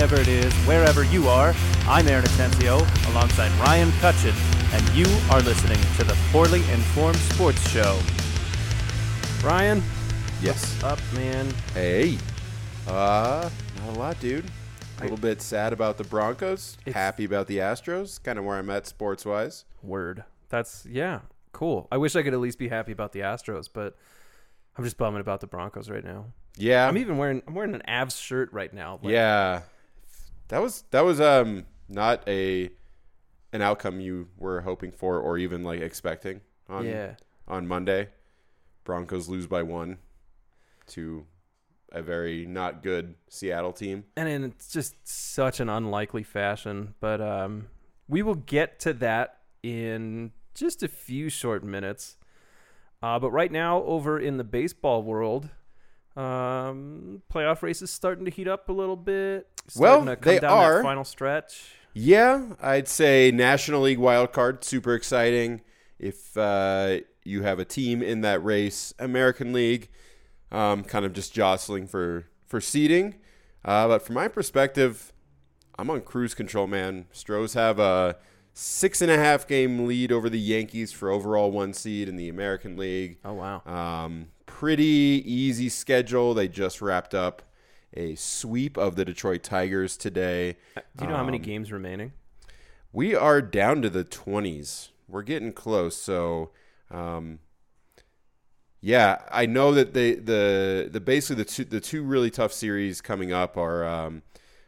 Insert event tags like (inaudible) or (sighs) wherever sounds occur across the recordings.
Whenever it is, wherever you are, I'm Aaron Atencio alongside Ryan Cutchin, and you are listening to the Poorly Informed Sports Show. Ryan, Yes. up, man? Hey. Uh, not a lot, dude. A little bit sad about the Broncos. It's- Happy about the Astros. Kind of where I'm at sports wise. Word. That's, yeah, cool. I wish I could at least be happy about the Astros, but I'm just bumming about the Broncos right now. Yeah. I'm even wearing, I'm wearing an Avs shirt right now. like- yeah. That was that was um not a an outcome you were hoping for or even like expecting on Yeah. on Monday. Broncos lose by one to a very not good Seattle team. and in it's just such an unlikely fashion. But um, we will get to that in just a few short minutes. Uh, but right now, over in the baseball world, um, playoff races starting to heat up a little bit. Well, Starting to come they down that are. final stretch. Yeah, I'd say National League wild card super exciting. If uh, you have a team in that race, American League, um, kind of just jostling for for seeding. Uh, but from my perspective, I'm on cruise control, man. Stros have a six and a half game lead over the Yankees for overall one seed in the American League. Oh wow! Um, pretty easy schedule. They just wrapped up a sweep of the Detroit Tigers today. Do you know how many um, games remaining? We are down to the 20s. We're getting close. So, um, yeah, I know that they the the basically the two the two really tough series coming up are um,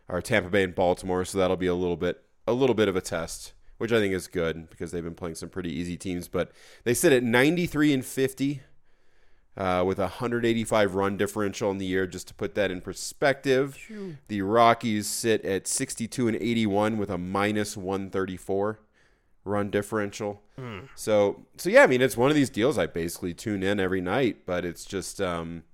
are Tampa Bay and Baltimore. So that'll be a little bit a little bit of a test, which I think is good because they've been playing some pretty easy teams. But they sit at 93 and 50. Uh, with a 185 run differential in the year, just to put that in perspective, the Rockies sit at 62 and 81 with a minus 134 run differential. So, so yeah, I mean, it's one of these deals I basically tune in every night, but it's just, um,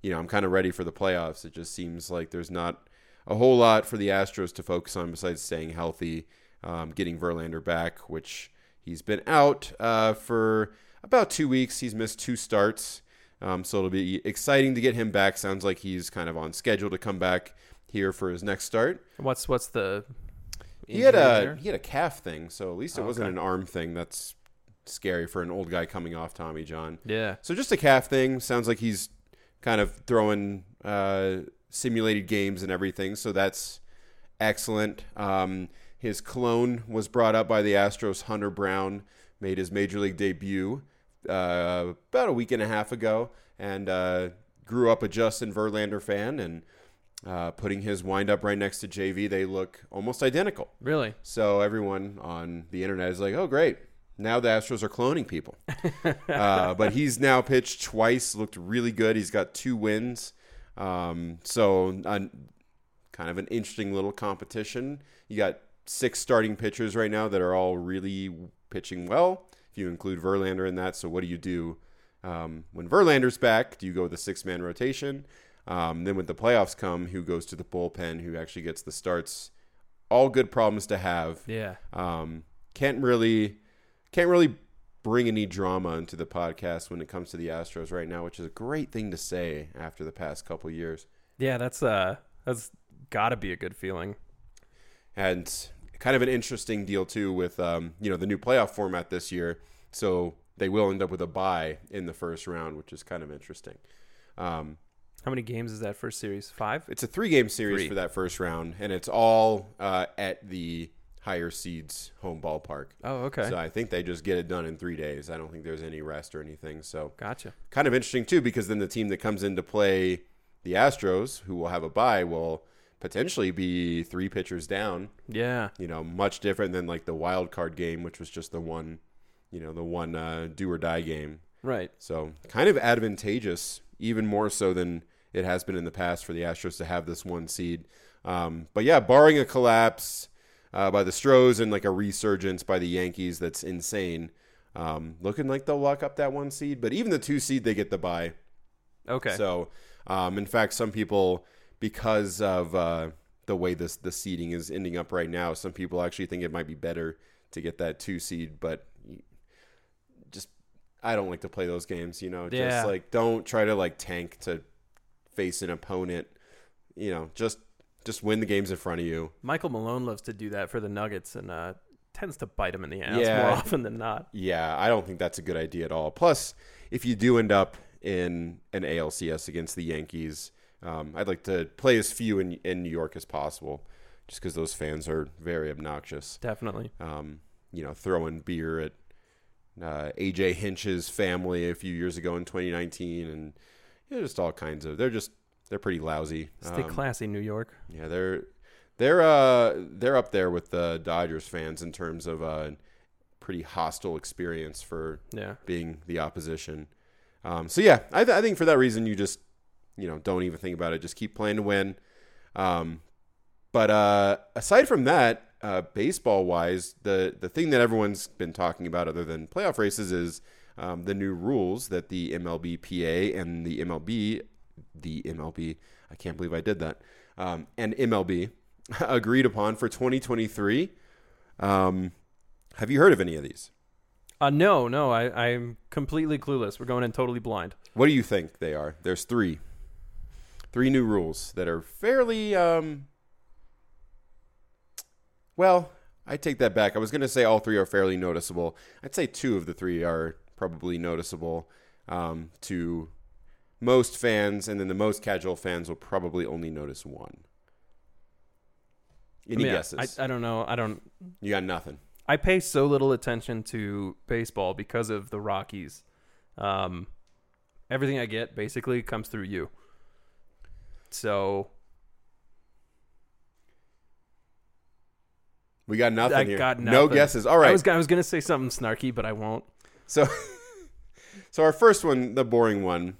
you know, I'm kind of ready for the playoffs. It just seems like there's not a whole lot for the Astros to focus on besides staying healthy, um, getting Verlander back, which he's been out uh, for about two weeks. He's missed two starts. Um, so it'll be exciting to get him back. Sounds like he's kind of on schedule to come back here for his next start. What's what's the? He had a there? he had a calf thing, so at least it Oh, wasn't okay. an arm thing. That's scary for an old guy coming off Tommy John. Yeah. So just a calf thing. Sounds like he's kind of throwing uh, simulated games and everything. So that's excellent. Um, his clone was brought up by the Astros. Hunter Brown made his major league debut uh, about a week and a half ago, and uh, grew up a Justin Verlander fan and. Uh, putting his windup right next to JV, they look almost identical. Really? So everyone on the internet is like, "Oh, great! Now the Astros are cloning people." (laughs) uh, but he's now pitched twice, looked really good. He's got two wins. Um, so kind of an interesting little competition. You got six starting pitchers right now that are all really pitching well. You include Verlander in that, so what do you do um, when Verlander's back? Do you go with a six-man rotation? Um, then when the playoffs come, who goes to the bullpen? Who actually gets the starts? All good problems to have. Yeah. Um, can't really can't really bring any drama into the podcast when it comes to the Astros right now, which is a great thing to say after the past couple years. Yeah. That's uh. That's got to be a good feeling. And kind of an interesting deal too with um, you know the new playoff format this year. So they will end up with a bye in the first round, which is kind of interesting. Um, How many games is that first series? Five. It's a three game series Three. for that first round, and it's all uh, at the higher seeds home ballpark. Oh, okay. So I think they just get it done in three days. I don't think there's any rest or anything. So Gotcha. kind of interesting too, because then the team that comes in to play the Astros, who will have a bye, will potentially be three pitchers down. Yeah. You know, much different than like the wild card game, which was just the one, you know, the one uh, do or die game. Right. So kind of advantageous, even more so than it has been in the past for the Astros to have this one seed. Um, but yeah, barring a collapse uh, by the Stros and like a resurgence by the Yankees, that's insane. Um, looking like they'll lock up that one seed, but even the two seed, they get the bye. Okay. So, um, in fact, some people, because of uh, the way this the seeding is ending up right now, some people actually think it might be better to get that two seed. But just, I don't like to play those games. You know, Yeah. just like don't try to like tank to face an opponent you know, just just win the games in front of you. Michael Malone loves to do that for the Nuggets and uh, tends to bite him in the ass Yeah. more (laughs) often than not. Yeah, I don't think that's a good idea at all. Plus, if you do end up in an ALCS against the Yankees, um, I'd like to play as few in, in New York as possible, just because those fans are very obnoxious. Definitely. Um, you know, throwing beer at uh, AJ Hinch's family a few years ago in 2019, and you know, just all kinds of. They're just they're pretty lousy. Stay Um, classy, New York. yeah, they're they're uh they're up there with the Dodgers fans in terms of a pretty hostile experience for Yeah. being the opposition. Um, so yeah, I, th- I think for that reason you just you know don't even think about it. Just keep playing to win. Um, but uh, aside from that, uh, baseball wise, the the thing that everyone's been talking about other than playoff races is um, the new rules that the MLBPA and the MLB, the MLB, I can't believe I did that, um, and MLB (laughs) agreed upon for 2023. Um, have you heard of any of these? Uh, no, no, I, I'm completely clueless. We're going in totally blind. What do you think they are? There's three. Three new rules that are fairly um well, I take that back. I was going to say all three are fairly noticeable. I'd say two of the three are probably noticeable um, to most fans, and then the most casual fans will probably only notice one. Any I mean, guesses? I, I don't know. I don't. you got nothing. I pay so little attention to baseball because of the Rockies. Um, everything I get basically comes through you. So We got nothing I here. got No guesses. All right. I was I was gonna say something snarky, but I won't. So, (laughs) so our first one, the boring one,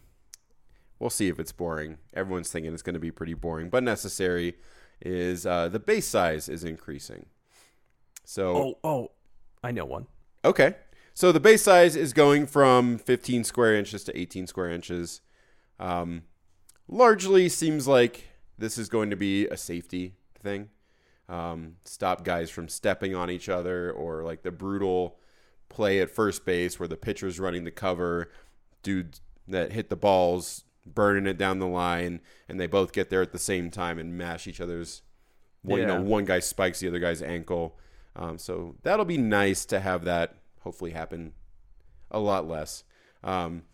we'll see if it's boring. Everyone's thinking it's going to be pretty boring, but necessary. Is uh, the base size is increasing? So Oh, oh, I know one. okay, so the base size is going from 15 square inches to 18 square inches. Um, largely seems like this is going to be a safety thing. Um, stop guys from stepping on each other or like the brutal play at first base where the pitcher's running the cover, dudes that hit the balls, burning it down the line, and they both get there at the same time and mash each other's. One, you know, Yeah. one guy spikes the other guy's ankle. Um, so that'll be nice to have that hopefully happen a lot less. Um,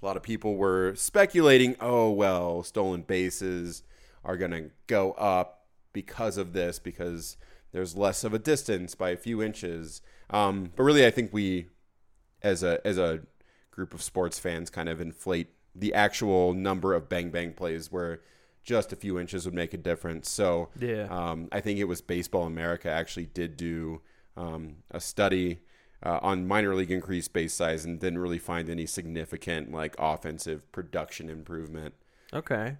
a lot of people were speculating, oh, well, stolen bases are going to go up because of this, because there's less of a distance by a few inches. Um, but really, I think we, as a as a group of sports fans, kind of inflate the actual number of bang bang plays where just a few inches would make a difference. So Yeah. um, I think it was Baseball America actually did do um, a study uh, on minor league increased base size and didn't really find any significant like offensive production improvement. Okay.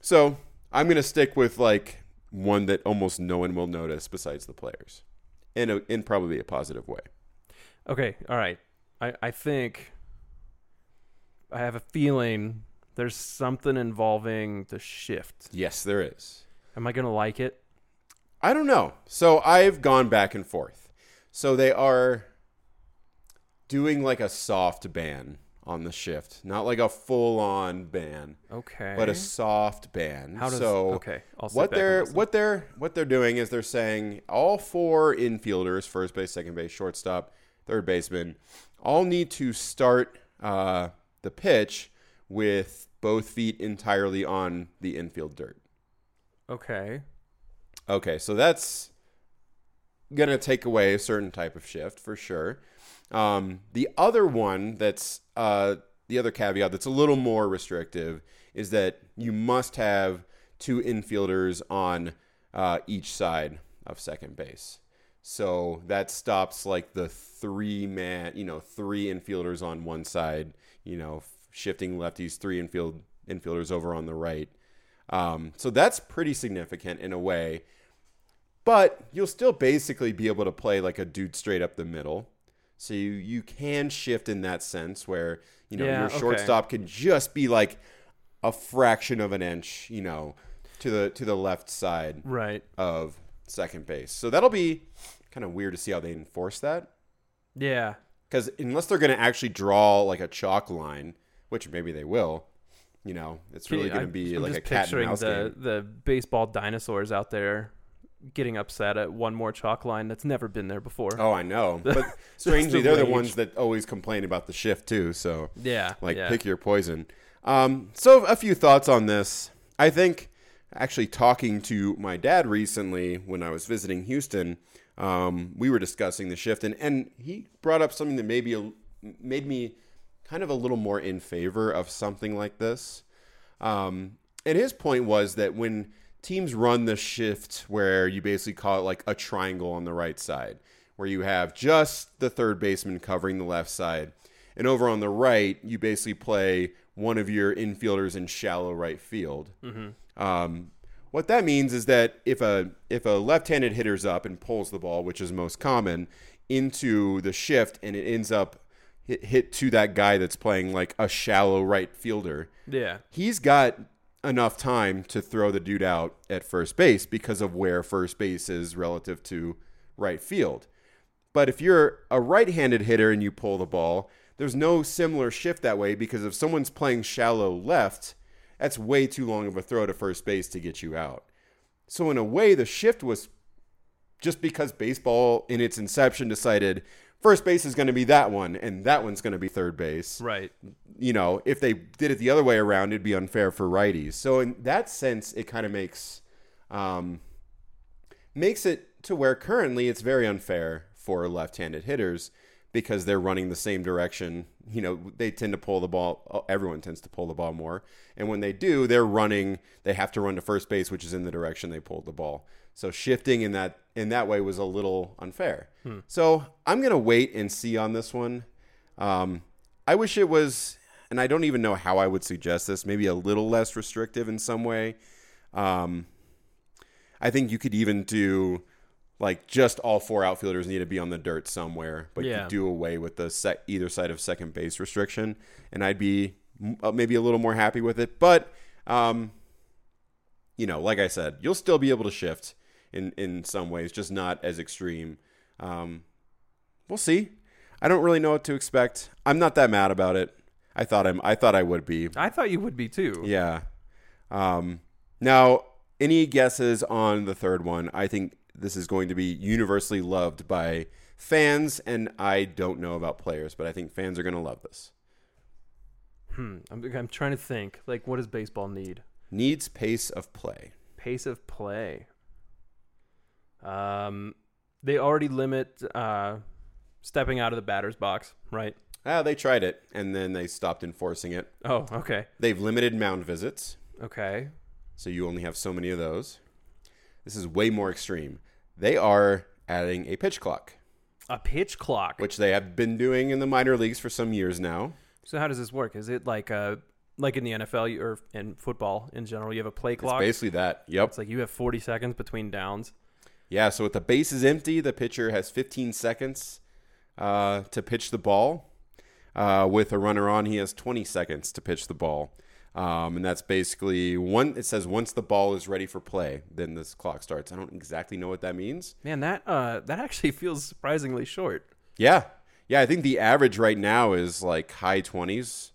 So I'm gonna stick with like one that almost no one will notice besides the players, in a, in probably a positive way. Okay. All right. I I think I have a feeling there's something involving the shift. Yes, there is. Am I gonna like it? I don't know. So I've gone back and forth. So they are doing like a soft ban on the shift, not like a full on ban, Okay. but a soft ban. How does so okay? I'll what they're what they're what they're doing is they're saying all four infielders, first base, second base, shortstop, third baseman, all need to start uh, the pitch with both feet entirely on the infield dirt. Okay. Okay, so that's gonna take away a certain type of shift for sure. Um, the other one that's uh, the other caveat that's a little more restrictive is that you must have two infielders on uh, each side of second base. So that stops like the three man, you know, three infielders on one side, you know, shifting lefties, three infield infielders over on the right. Um, so that's pretty significant in a way. But you'll still basically be able to play like a dude straight up the middle. So you, you can shift in that sense where, you know, Yeah, your okay. shortstop can just be like a fraction of an inch, you know, to the to the left side Right. of second base. So that'll be kind of weird to see how they enforce that. Yeah. Because unless they're going to actually draw like a chalk line, which maybe they will, you know, it's really going to be I'm like a cat and mouse the game. the baseball dinosaurs out there getting upset at one more chalk line that's never been there before. Oh, I know. (laughs) But strangely, the they're the ones that always complain about the shift too. So Yeah, like yeah. pick your poison. Um, so a few thoughts on this. I think actually talking to my dad recently when I was visiting Houston, um, we were discussing the shift, and and he brought up something that maybe a, made me kind of a little more in favor of something like this. Um, and his point was that when teams run the shift where you basically call it like a triangle on the right side, where you have just the third baseman covering the left side, and over on the right, you basically play one of your infielders in shallow right field. Um, what that means is that if a if a left-handed hitter's up and pulls the ball, which is most common, into the shift, and it ends up hit, hit to that guy that's playing like a shallow right fielder, yeah, he's got enough time to throw the dude out at first base because of where first base is relative to right field. But if you're a right-handed hitter and you pull the ball, there's no similar shift that way because if someone's playing shallow left, that's way too long of a throw to first base to get you out. So in a way, the shift was just because baseball in its inception decided first base is going to be that one and that one's going to be third base right. you know, if they did it the other way around, it'd be unfair for righties. So in that sense, it kind of makes um, makes it to where currently it's very unfair for left-handed hitters because they're running the same direction. You know, they tend to pull the ball. Everyone tends to pull the ball more, and when they do, they're running. They have to run to first base, which is in the direction they pulled the ball. So shifting in that in that way was a little unfair. So I'm gonna wait and see on this one. Um, I wish it was, and I don't even know how I would suggest this. Maybe a little less restrictive in some way. Um, I think you could even do like just all four outfielders need to be on the dirt somewhere, but Yeah. you do away with the sec- either side of second base restriction, and I'd be m- uh, maybe a little more happy with it. But um, you know, like I said, you'll still be able to shift in in some ways, just not as extreme. Um, we'll see. I don't really know what to expect. I'm not that mad about it. I thought I'm. I thought I would be. I thought you would be too. Yeah. Um, now, any guesses on the third one? I think this is going to be universally loved by fans, and I don't know about players, but I think fans are going to love this. Hmm. I'm, I'm trying to think. Like, what does baseball need? Needs pace of play. Pace of play. Um, they already limit uh, stepping out of the batter's box, right? Ah, they tried it, and then they stopped enforcing it. Oh, okay, They've limited mound visits, okay. so you only have so many of those. This is way more extreme. They are adding a pitch clock, A pitch clock. which they have been doing in the minor leagues for some years now. So how does this work? Is it like uh like in the NFL or in football in general? You have a play clock. It's basically that. Yep. It's like you have 40 seconds between downs. Yeah, so if the base is empty, the pitcher has 15 seconds uh, to pitch the ball. Uh, with a runner on, he has 20 seconds to pitch the ball. Um, and that's basically one. It says once the ball is ready for play, then this clock starts. I don't exactly know what that means. Man, that uh that actually (laughs) feels surprisingly short. Yeah, yeah. I think the average right now is like high 20s,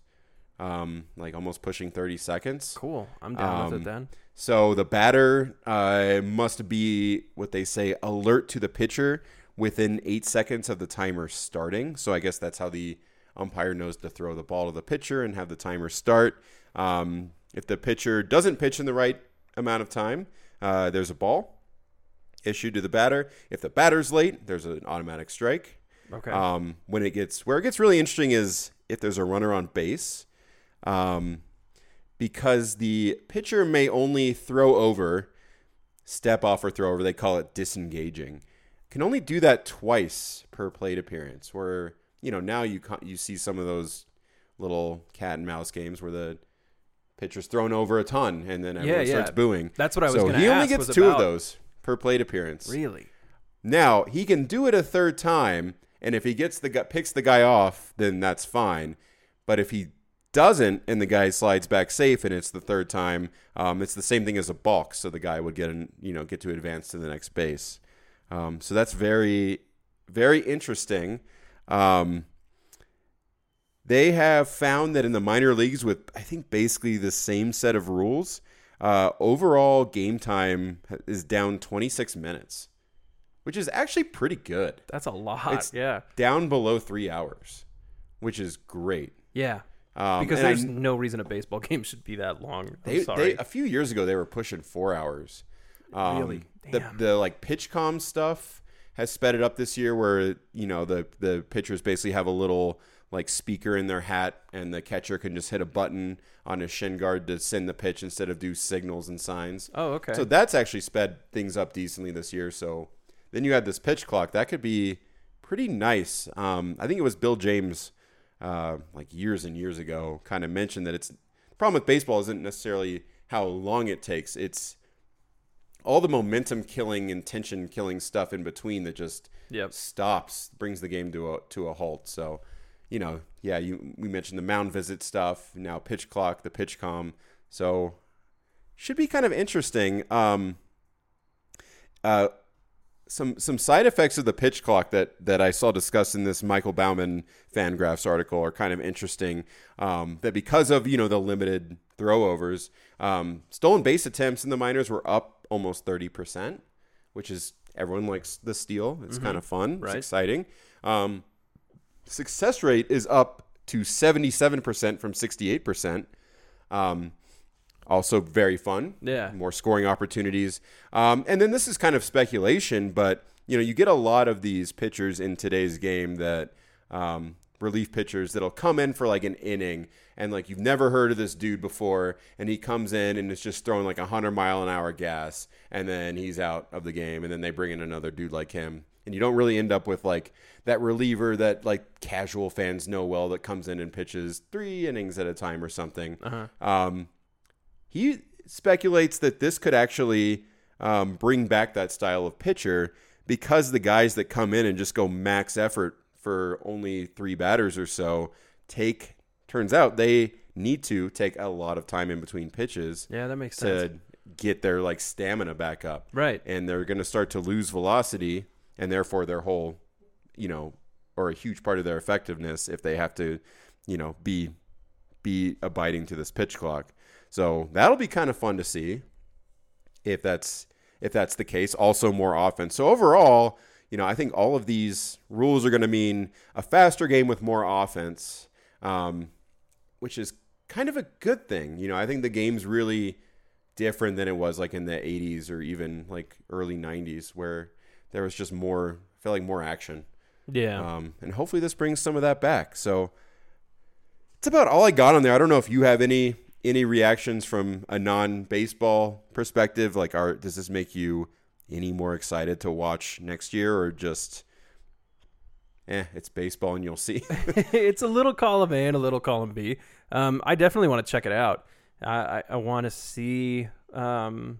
um, like almost pushing 30 seconds. Cool. I'm down with Um, it then. So the batter uh, must be what they say alert to the pitcher within eight seconds of the timer starting. So I guess that's how the umpire knows to throw the ball to the pitcher and have the timer start. Um, if the pitcher doesn't pitch in the right amount of time, uh, there's a ball issued to the batter. If the batter's late, there's an automatic strike. Okay. Um, when it gets where it gets really interesting is if there's a runner on base, um, because the pitcher may only throw over, step off or throw over. They call it disengaging. Can only do that twice per plate appearance. Where you know now you you see some of those little cat and mouse games where the pitcher's thrown over a ton and then everyone Yeah, starts booing. That's what I was so he only gets two about- of those per plate appearance. really? Now he can do it a third time, and if he gets the picks the guy off, then that's fine. But if he doesn't, and the guy slides back safe, and it's the third time, um, it's the same thing as a balk. So the guy would get an, you know get to advance to the next base. Um, so that's very very interesting. Um, they have found that in the minor leagues, with I think basically the same set of rules, uh, overall game time is down 26 minutes, which is actually pretty good. That's a lot. It's- yeah. Down below three hours, which is great. Yeah. Um, Because and I there's no reason a baseball (laughs) game should be that long. I'm They, sorry. they a few years ago they were pushing four hours. Um, Really? The Damn. the like PitchCom stuff has sped it up this year, where you know the the pitchers basically have a little like speaker in their hat, and the catcher can just hit a button on his shin guard to send the pitch instead of do signals and signs. oh, okay. So that's actually sped things up decently this year. So then you had this pitch clock that could be pretty nice. Um, I think it was Bill James, uh, like years and years ago, kind of mentioned that it's the problem with baseball isn't necessarily how long it takes. It's all the momentum killing and tension killing stuff in between that just Yep. stops, brings the game to a to a halt. So, you know, yeah, you we mentioned the mound visit stuff, now pitch clock, the pitch com. So should be kind of interesting. Um, uh, some some side effects of the pitch clock that that I saw discussed in this Michael Baumann Fangraphs article are kind of interesting. Um, that because of you know the limited throwovers, um, stolen base attempts in the minors were up almost thirty percent, which is everyone likes the steal. It's kind of fun. Right. It's exciting. Um, success rate is up to seventy seven percent from sixty eight percent. Um, also very fun Yeah. more scoring opportunities. Um, and then this is kind of speculation, but you know, you get a lot of these pitchers in today's game that um, relief pitchers that'll come in for like an inning and like you've never heard of this dude before, and he comes in and is just throwing like a hundred mile an hour gas, and then he's out of the game, and then they bring in another dude like him. And you don't really end up with like that reliever that like casual fans know well that comes in and pitches three innings at a time or something. Uh-huh. Um, he speculates that this could actually um, bring back that style of pitcher because the guys that come in and just go max effort for only three batters or so take turns out they need to take a lot of time in between pitches Yeah, that makes sense. to get their like stamina back up Right. and they're going to start to lose velocity and therefore their whole you know or a huge part of their effectiveness if they have to you know be be abiding to this pitch clock. So that'll be kind of fun to see if that's if that's the case. Also more offense. So overall you know i think all of these rules are going to mean a faster game with more offense um, which is kind of a good thing. You know i think the game's really different than it was like in the 80s or even like early 90s where there was just more I feel like more action Yeah. um, and hopefully this brings some of that back so it's about all i got on there i don't know if you have any any reactions from a non-baseball perspective like are does this make you any more excited to watch next year or just eh it's baseball and you'll see (laughs) it's a little column A and a little column B. Um, I definitely want to check it out. I, I, I want to see, um,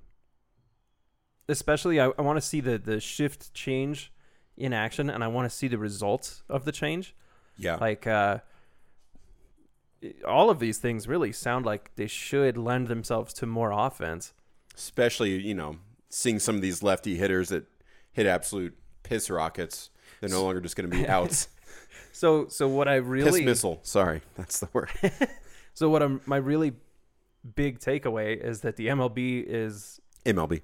especially I, I want to see the, the shift change in action, and I want to see the results of the change. yeah Like, uh, all of these things really sound like they should lend themselves to more offense. especially you know seeing some of these lefty hitters that hit absolute piss rockets. They're no longer just going to be (laughs) outs. So, so what I piss really missile. Sorry, that's the word. (laughs) so what I'm my really big takeaway is that the MLB is MLB.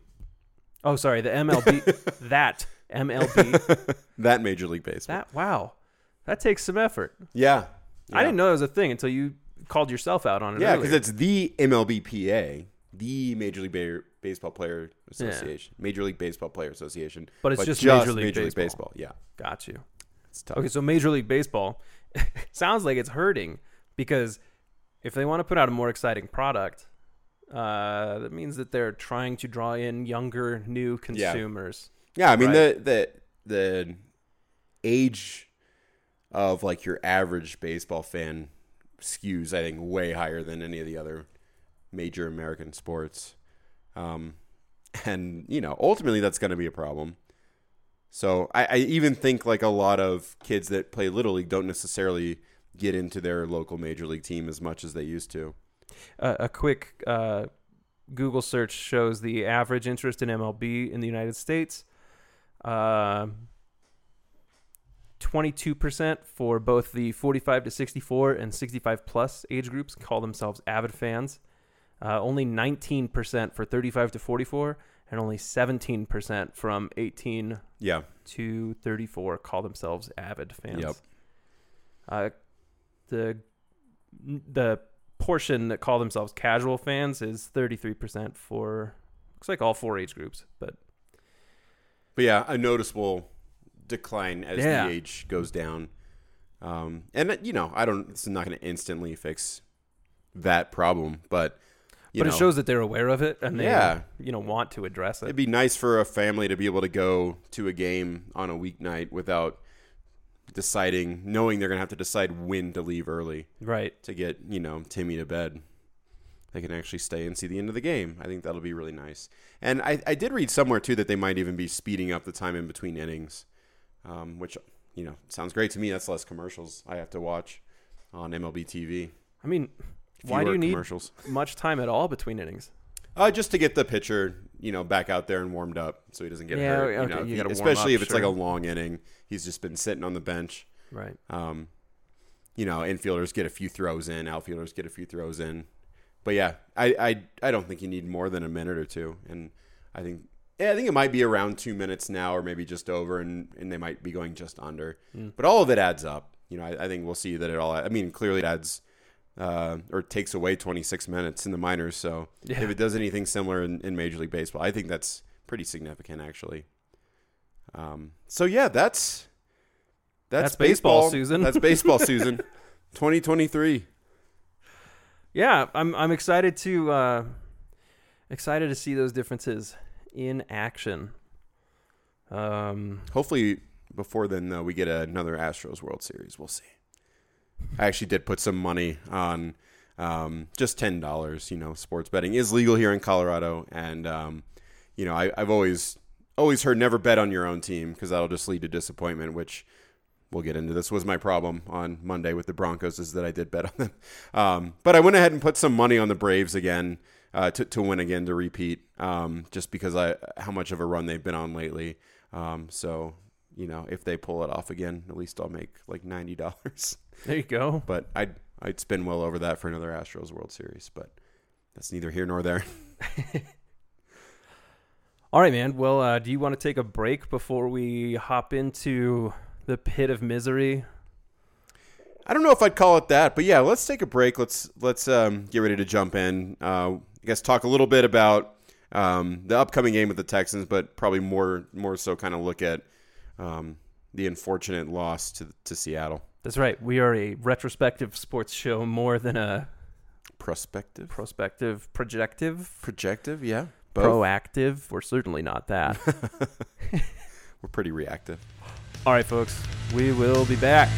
Oh sorry the MLB (laughs) that MLB (laughs) That Major League Baseball. that wow that takes some effort. yeah. I didn't know that was a thing until you called yourself out on it. Yeah, because it's the MLBPA, the Major League Ba- Baseball Player Association, Major League Baseball Player Association. But it's just Major League Baseball. Baseball. Yeah, got you. it's tough. Okay, so Major League Baseball (laughs) sounds like it's hurting because if they want to put out a more exciting product, uh, that means that they're trying to draw in younger, new consumers. Yeah, I mean Right. the the the age of like your average baseball fan skews, I think, way higher than any of the other major American sports. Um, and you know, ultimately, that's going to be a problem. So I, I even think like a lot of kids that play little league don't necessarily get into their local major league team as much as they used to. Uh, a quick uh, Google search shows the average interest in MLB in the United States. Uh, 22% for both the 45 to 64 and 65 plus age groups call themselves avid fans. Uh, only 19% for 35 to 44, and only 17% from 18 Yeah. to 34 call themselves avid fans. Yep. Uh, the the portion that call themselves casual fans is 33% for looks like all four age groups, but But yeah, a noticeable decline as Yeah. the age goes down. Um, and you know, I don't. It's not going to instantly fix that problem, but you but know, it shows that they're aware of it and they Yeah. you know want to address it. it'd be nice for a family to be able to go to a game on a weeknight without deciding, knowing they're going to have to decide when to leave early right. to get you know Timmy to bed. They can actually stay and see the end of the game. I think that'll be really nice. And I, I did read somewhere too that they might even be speeding up the time in between innings, um, which you know sounds great to me. That's less commercials I have to watch on MLB TV. I mean, why do you need commercials? much time at all between innings? Uh, just to get the pitcher, you know, back out there and warmed up so he doesn't get Yeah, hurt. You okay, know, you if he- especially up, if it's like a long inning. He's just been sitting on the bench. Right. Um, you know, infielders get a few throws in, outfielders get a few throws in. But yeah, I, I I don't think you need more than a minute or two. And I think yeah, I think it might be around two minutes now or maybe just over and, and they might be going just under. Mm. But all of it adds up. You know, I, I think we'll see that it all I mean, clearly it adds uh, or takes away 26 minutes in the minors. So Yeah. if it does anything similar in, in Major League Baseball, I think that's pretty significant actually. Um, so yeah, that's that's, That's baseball, baseball, Susan. That's baseball, (laughs) Susan. 2023. Yeah, I'm I'm excited to uh, excited to see those differences in action. Um, Hopefully, before then, though, we get another Astros World Series. We'll see. I actually did put some money on um, just ten dollars. You know, sports betting is legal here in Colorado, and um, you know, I, I've always always heard never bet on your own team because that'll just lead to disappointment. Which we'll get into. This was my problem on Monday with the Broncos is that I did bet on them, (laughs) um, but I went ahead and put some money on the Braves again. Uh, to, to win again to repeat um, just because I how much of a run they've been on lately um, so you know if they pull it off again at least I'll make like ninety dollars (laughs) there you go. but I'd I'd spin well over that for another Astros World Series but that's neither here nor there (laughs) All right, man. Well, uh, do you want to take a break before we hop into the pit of misery? I don't know if I'd call it that, but yeah, let's take a break. Let's let's um, get ready to jump in. Uh, I guess talk a little bit about um, the upcoming game with the Texans, but probably more more so kind of look at um, the unfortunate loss to to Seattle. That's right. We are a retrospective sports show more than a Prospective, prospective, projective, projective, yeah, both. proactive. We're certainly not that. (laughs) (laughs) We're pretty reactive. All right, folks. We will be back.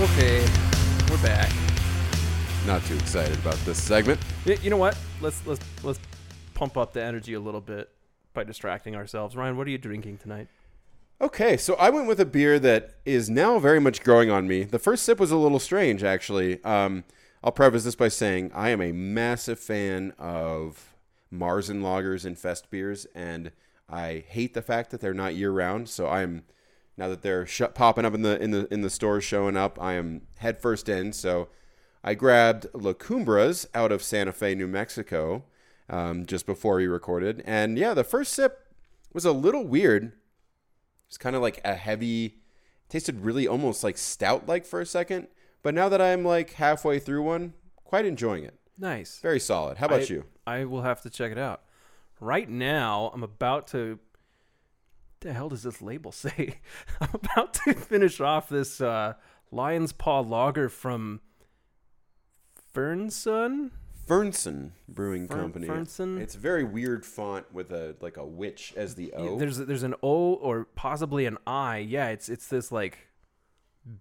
Okay, we're back. Not too excited about this segment. Y- You know what? Let's let's let's pump up the energy a little bit by distracting ourselves. Ryan, what are you drinking tonight? Okay, so I went with a beer that is now very much growing on me. The first sip was a little strange, actually. Um, I'll preface this by saying I am a massive fan of Marzen lagers and fest beers, and I hate the fact that they're not year round. So I'm now that they're sh- popping up in the in the in the stores, showing up, I am headfirst in. So I grabbed La Cumbras out of Santa Fe, New Mexico, um, just before we recorded, and yeah, the first sip was a little weird. It's kind of like a heavy, tasted really almost like stout like for a second. But now that I'm like halfway through one, quite enjoying it. Nice. Very solid. How about I- you? I will have to check it out. Right now, I'm about to. The hell does this label (laughs) say? I'm about to finish off this uh, Lion's Paw Lager from Fernson. Fernson Brewing Fern- Company. Fernson? It's a very weird font with a like a witch as the O. There's there's an O or possibly an I. Yeah, it's it's this like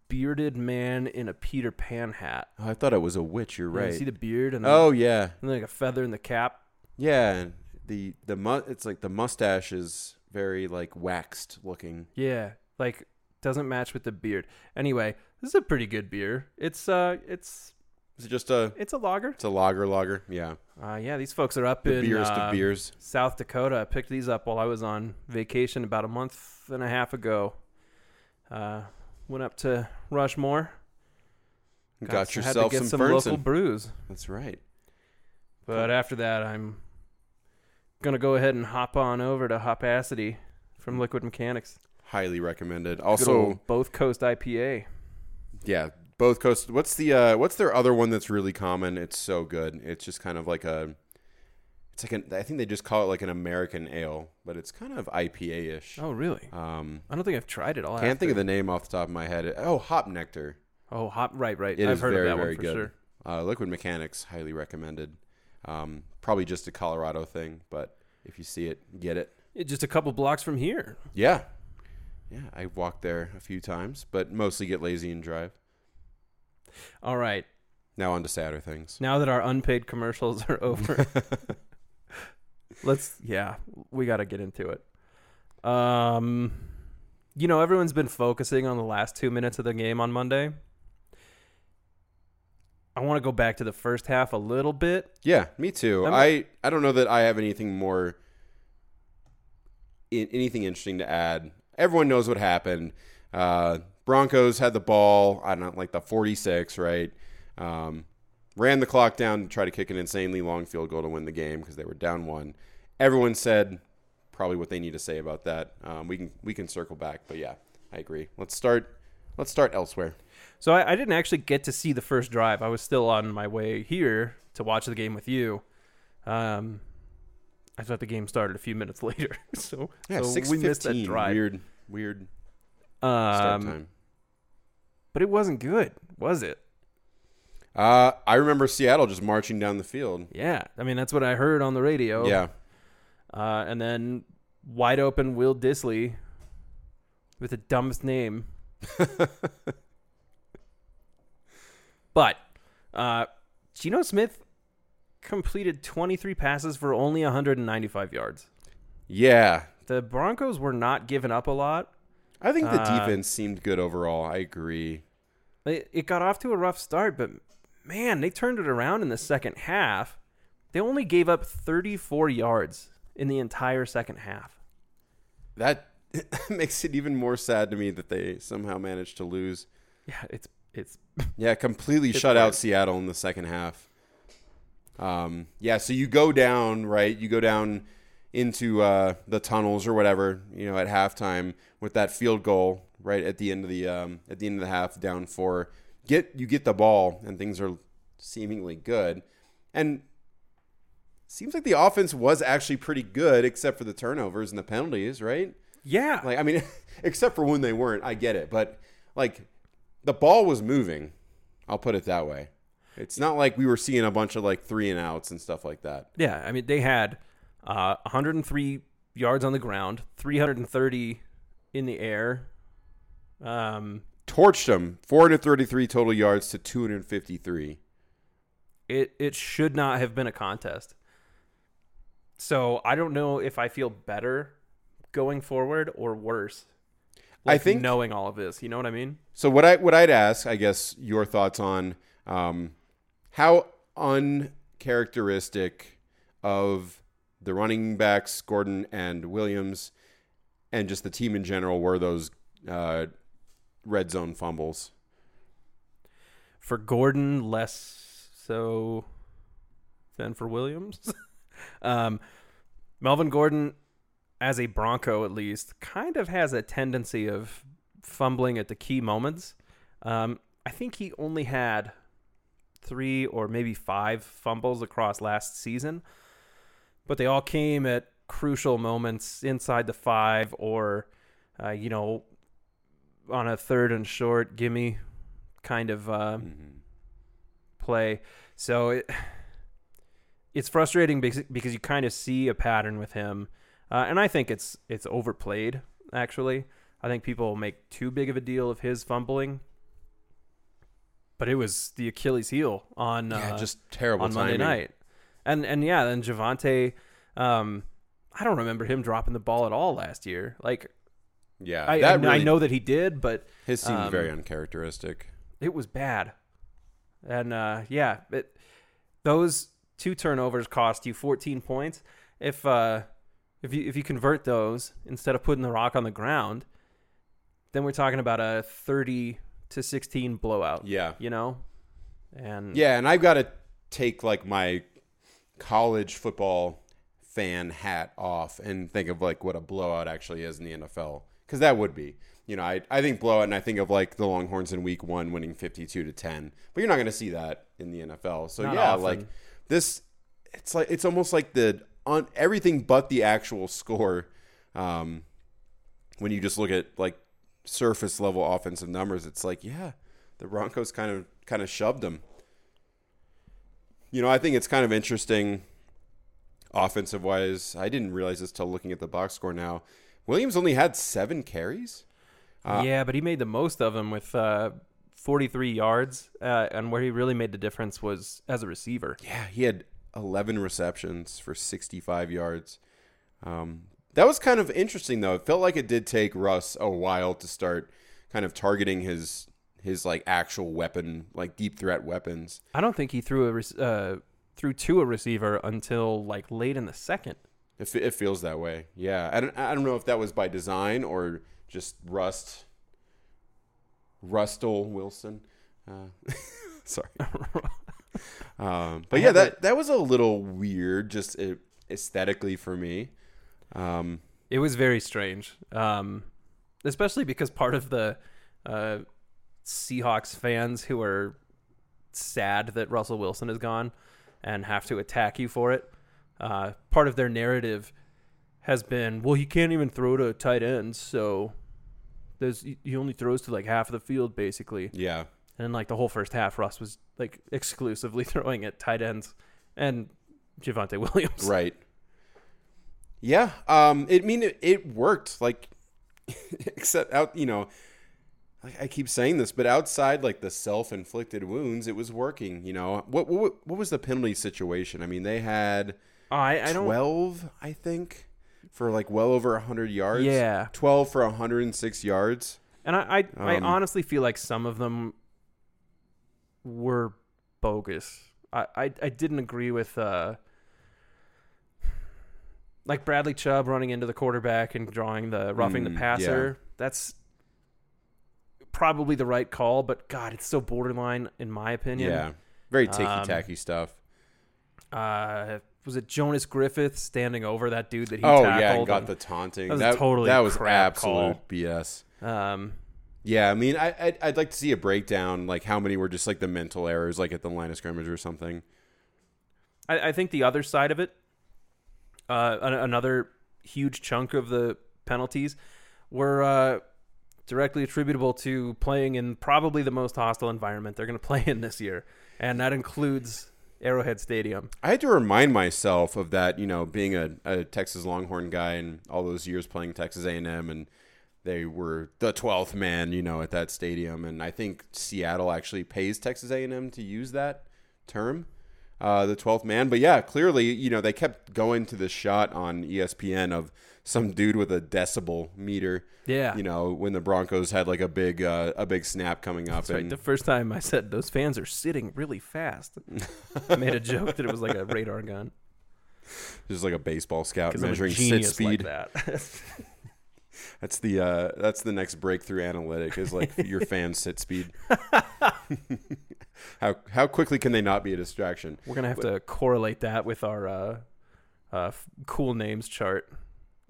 bearded man in a Peter Pan hat. Oh, I thought it was a witch. You're Yeah, right. You see the beard and oh yeah, and like a feather in the cap. yeah. and The the mu- it's like the mustache is very like waxed looking. Yeah, like doesn't match with the beard. Anyway, this is a pretty good beer. It's uh, it's Is it just a? It's a lager. It's a lager lager. Yeah. Uh, yeah, these folks are up The in beers uh, to beers. South Dakota. I picked these up while I was on vacation about a month and a half ago. Uh, went up to Rushmore. Got, had to yourself get some, some, local brews. That's right. But after that, I'm gonna go ahead and hop on over to Hopacity from Liquid Mechanics. Highly recommended. Also, both Coast IPA. yeah, both coasts. What's the uh, what's their other one that's really common? It's so good. It's just kind of like a. It's like an. I think they just call it like an American ale, but it's kind of IPA ish. Oh, really? Um, I don't think I've tried it. I'll can't think of the name off the top of my head. Oh, Hop Nectar. Oh, hop. Right, right. It I've heard very of that very one for good. sure. Uh, Liquid Mechanics highly recommended. Um, probably just a Colorado thing, but if you see it, get it. Yeah, just a couple blocks from here. Yeah, yeah. I walked there a few times, but mostly get lazy and drive. All right. Now on to sadder things. Now that our unpaid commercials are (laughs) over, let's yeah, we got to get into it. Um, you know, everyone's been focusing on the last two minutes of the game on Monday. I want to go back to the first half a little bit. Yeah, me too. I'm- I I don't know that I have anything more anything interesting to add. Everyone knows what happened. Uh, Broncos had the ball. I don't know, like the 46, right? Um, ran the clock down to try to kick an insanely long field goal to win the game because they were down one. Everyone said probably what they need to say about that. Um, we can we can circle back, but yeah, I agree. Let's start. Let's start elsewhere. So I, I didn't actually get to see the first drive. I was still on my way here to watch the game with you. Um, I thought the game started a few minutes (laughs) later, (laughs) so Yeah, so we missed that drive. Weird, weird start Um, time. But it wasn't good, was it? Uh, I remember Seattle just marching down the field. Yeah, I mean that's what I heard on the radio. Yeah, uh, and then wide open Will Dissly with the dumbest name. (laughs) but uh, Geno Smith completed 23 passes for only 195 yards. yeah. The Broncos were not giving up a lot. I think the Uh, defense seemed good overall. I agree. It, it got off to a rough start, but man, they turned it around in the second half. They only gave up 34 yards in the entire second half. That (laughs) makes it even more sad to me that they somehow managed to lose. Yeah, it's it's (laughs) Yeah, completely It's shut out. Seattle in the second half. Um, yeah, so you go down, right? You go down into uh, the tunnels or whatever, you know, at halftime with that field goal right at the end of the um, at the end of the half, down four. Get you get the ball and things are seemingly good, and seems like the offense was actually pretty good, except for the turnovers and the penalties, right? yeah. Like, I mean, (laughs) except for when they weren't, I get it. But, like, the ball was moving. I'll put it that way. It's not like we were seeing a bunch of, like, three and outs and stuff like that. Yeah, I mean they had uh, 103 yards on the ground, 330 in the air. Um, Torched them 433 total yards to 253. it it should not have been a contest. So I don't know if I feel better going forward or worse. I think- knowing all of this, you know what I mean? So, what, I, what I'd ask, I guess, your thoughts on um, how uncharacteristic of the running backs, Gordon and Williams, and just the team in general were those uh, red zone fumbles. For Gordon, less so than for Williams. (laughs) um, Melvin Gordon, as a Bronco at least, kind of has a tendency of fumbling at the key moments. Um, I think he only had three or maybe five fumbles across last season, but they all came at crucial moments inside the five or, uh, you know, on a third and short, gimme kind of uh, play. So it it's frustrating because because you kind of see a pattern with him, uh, and I think it's it's overplayed. Actually, I think people make too big of a deal of his fumbling, but it was the Achilles heel on Yeah, uh, just terrible on Monday night, and and yeah, then Javonte. Um, I don't remember him dropping the ball at all last year. Like Yeah, I, I, really, I know that he did, but his seemed um, very uncharacteristic. it was bad. And uh, yeah, it, those two turnovers cost you 14 points. If uh, if you if you convert those instead of putting the rock on the ground, then we're talking about a 30 to 16 blowout. Yeah. You know? And Yeah, and I've got to take like my college football fan hat off and think of like what a blowout actually is in the NFL because that would be. You know, I, I think blowout and I think of like the Longhorns in week one winning 52 to 10, but you're not going to see that in the NFL. So Not yeah, often. like this, it's like, it's almost like the, on everything but the actual score. Um, when you just look at like surface level offensive numbers, it's like, yeah, the Broncos kind of, kind of shoved them. You know, I think it's kind of interesting offensive wise. I didn't realize this till looking at the box score now. Williams only had seven carries. Uh, yeah, but he made the most of them with uh, 43 yards. Uh, and where he really made the difference was as a receiver. Yeah, he had 11 receptions for 65 yards. Um, that was kind of interesting, though. It felt like it did take Russ a while to start kind of targeting his his like actual weapon, like deep threat weapons. I don't think he threw a rec- uh, threw to a receiver until like late in the second. It, it feels that way. Yeah, I don't I don't know if that was by design or just Rust. Rustle Wilson. Uh, (laughs) sorry. (laughs) um, but yeah, that that was a little weird, just aesthetically for me. Um, It was very strange, um, especially because part of the uh, Seahawks fans who are sad that Russell Wilson is gone and have to attack you for it. Uh, part of their narrative has been, well, he can't even throw to tight ends, so there's he only throws to like half of the field basically. yeah, And like the whole first half, Russ was like exclusively (laughs) throwing at tight ends and Javonte (laughs) Williams. right. Yeah, um, it I mean it, it worked. Like, (laughs) except out, you know, like I keep saying this, but outside like the self-inflicted wounds, it was working. You know, what what what was the penalty situation? I mean, they had I, I don't. twelve, I think, for like well over hundred yards. Yeah. twelve for hundred and six yards. And I, I, I Um, honestly feel like some of them were bogus. I, I, I didn't agree with uh, like Bradley Chubb running into the quarterback and drawing the roughing Mm, the passer. That's probably the right call, but God, it's so borderline in my opinion. Yeah, very ticky Um, tacky stuff. Uh, was it Jonas Griffith standing over that dude that he Oh tackled? yeah, and got and- the taunting. that was that totally that was crap absolute call. BS. um, Yeah, I mean, I, I'd, I'd like to see a breakdown, like how many were just like the mental errors, like at the line of scrimmage or something. I, I think the other side of it, uh, another huge chunk of the penalties were uh, directly attributable to playing in probably the most hostile environment they're going (laughs) to play in this year, and that includes Arrowhead Stadium. I had to remind myself of that, you know, being a, a Texas Longhorn guy and all those years playing Texas A&M, and they were the twelfth man, you know, at that stadium. And I think Seattle actually pays Texas A&M to use that term, uh, the twelfth man. But yeah, clearly, you know, they kept going to the shot on ESPN of some dude with a decibel meter. Yeah, You know, when the Broncos had like a big uh, a big snap coming up, That's right. The first time I said those fans are sitting really fast, I (laughs) made a joke that it was like a radar gun just like a baseball scout because I'm a measuring sit speed. like that. (laughs) That's the uh, that's the next breakthrough analytic is like (laughs) your fans sit speed. how how quickly can they not be a distraction? We're gonna have to correlate that with our uh, uh, f- cool names chart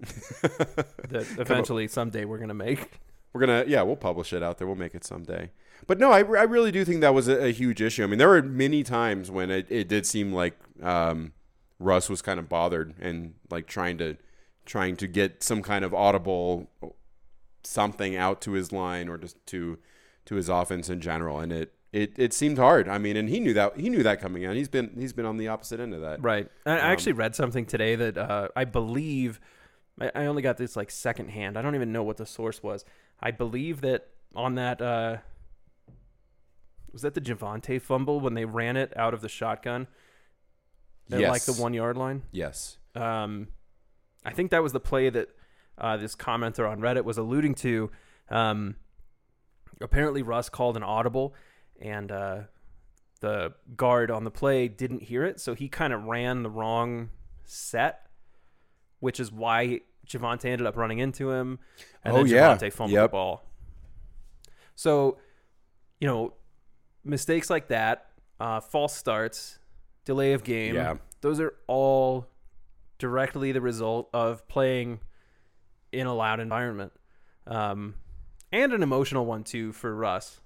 (laughs) that eventually someday we're gonna make. (laughs) We're gonna yeah we'll publish it out there. We'll make it someday. But no, I, I really do think that was a, a huge issue. I mean, there were many times when it, it did seem like um, Russ was kind of bothered and like trying to trying to get some kind of audible something out to his line or just to to his offense in general, and it. It, it seemed hard. I mean, and he knew that he knew that coming in. He's been he's been on the opposite end of that. Right. I, I Um, actually read something today that uh, I believe I, I only got this like secondhand. I don't even know what the source was. I believe that on that uh, was that the Javonte fumble when they ran it out of the shotgun at Yes. like the one yard line. Yes. Um, I think that was the play that uh, this commenter on Reddit was alluding to. Um, apparently, Russ called an audible, and uh, the guard on the play didn't hear it, so he kind of ran the wrong set, which is why Javonte ended up running into him, and Oh, then yeah. Javonte fumbled Yep. the ball. So, you know, mistakes like that, uh, false starts, delay of game, Yeah. those are all directly the result of playing in a loud environment, um, and an emotional one too for Russ.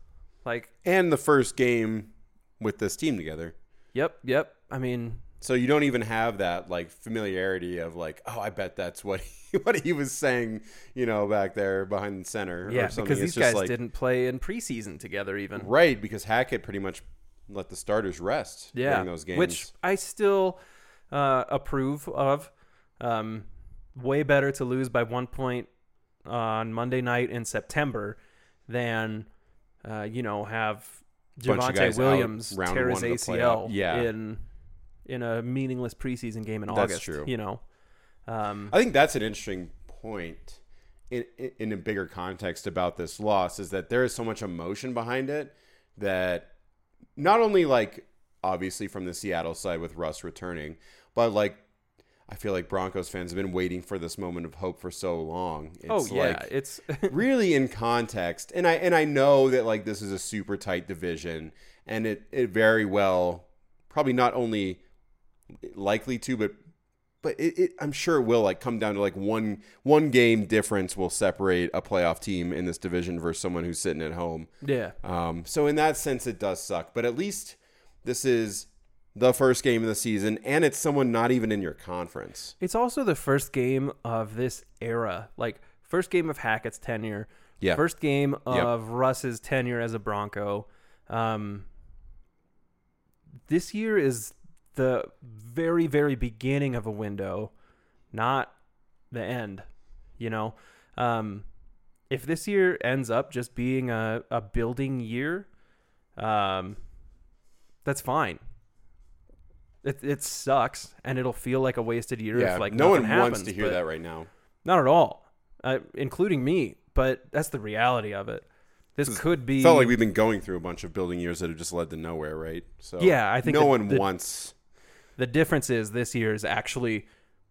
Like, And the first game with this team together. yep, yep. I mean, So you don't even have that like familiarity of like, oh, I bet that's what he, (laughs) what he was saying, you know, back there behind the center. yeah, or something. because these just guys like, didn't play in preseason together even. right because Hackett pretty much let the starters rest yeah, during those games. which I still uh, approve of. Um, way better to lose by one point on Monday night in September than uh, you know have Javonte Williams tear his one of the playoff. ACL Yeah. in in a meaningless preseason game in That's August. true. You know, um, I think that's an interesting point in, in in a bigger context about this loss is that there is so much emotion behind it that not only like obviously from the Seattle side with Russ returning, but like I feel like Broncos fans have been waiting for this moment of hope for so long. It's oh yeah, like it's (laughs) really in context and i and i know that like this is a super tight division and it it very well probably not only likely to but but it, it i'm sure it will like come down to like one one game difference will separate a playoff team in this division versus someone who's sitting at home yeah. um so in that sense it does suck but at least this is the first game of the season and it's someone not even in your conference It's also the first game of this era, like first game of Hackett's tenure, Yeah. first game of Russ's tenure as a Bronco. Um, this year is the very, very beginning of a window, not the end. You know, um, if this year ends up just being a, a building year, um, that's fine. It, it sucks, and it'll feel like a wasted year yeah if like no one nothing wants to hear that right now Not at all, uh, including me. But that's the reality of it. This could be. felt like we've been going through a bunch of building years that have just led to nowhere, right? So Yeah, I think no the- one the- wants the difference is this year is actually,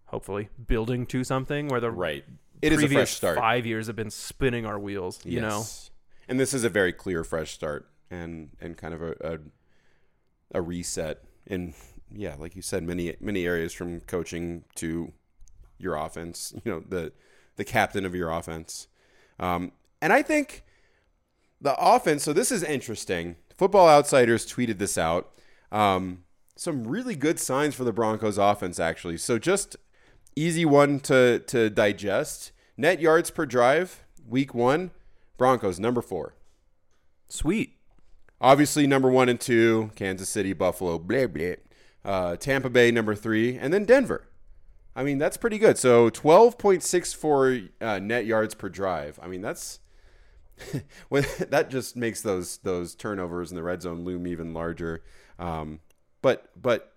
hopefully, building to something where the right. It is a fresh start. five years have been spinning our wheels. You know, and this is a very clear fresh start and and kind of a a, a reset in yeah, like you said, many many areas from coaching to your offense. You know the the captain of your offense, um, and I think the offense. So this is interesting. Football Outsiders tweeted this out. Um, some really good signs for the Broncos offense, actually. So just easy one to to digest. Net yards per drive, week one, Broncos number four. sweet. Obviously, number one and two, Kansas City, Buffalo, blah blah. Uh, Tampa Bay number three, and then Denver. I mean, that's pretty good. So twelve point six four uh, net yards per drive. I mean, that's (laughs) when (laughs) that just makes those those turnovers in the red zone loom even larger. Um, but but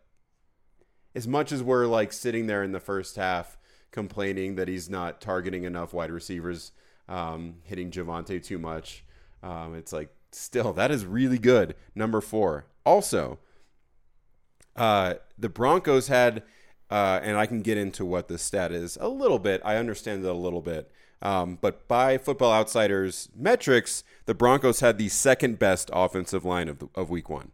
as much as we're like sitting there in the first half complaining that he's not targeting enough wide receivers, um, hitting Javonte too much, um, it's like still that is really good. Number four. Also, uh, the Broncos had, uh, and I can get into what the stat is a little bit. I understand it a little bit. Um, but by Football Outsiders metrics, the Broncos had the second best offensive line of, the, of week one.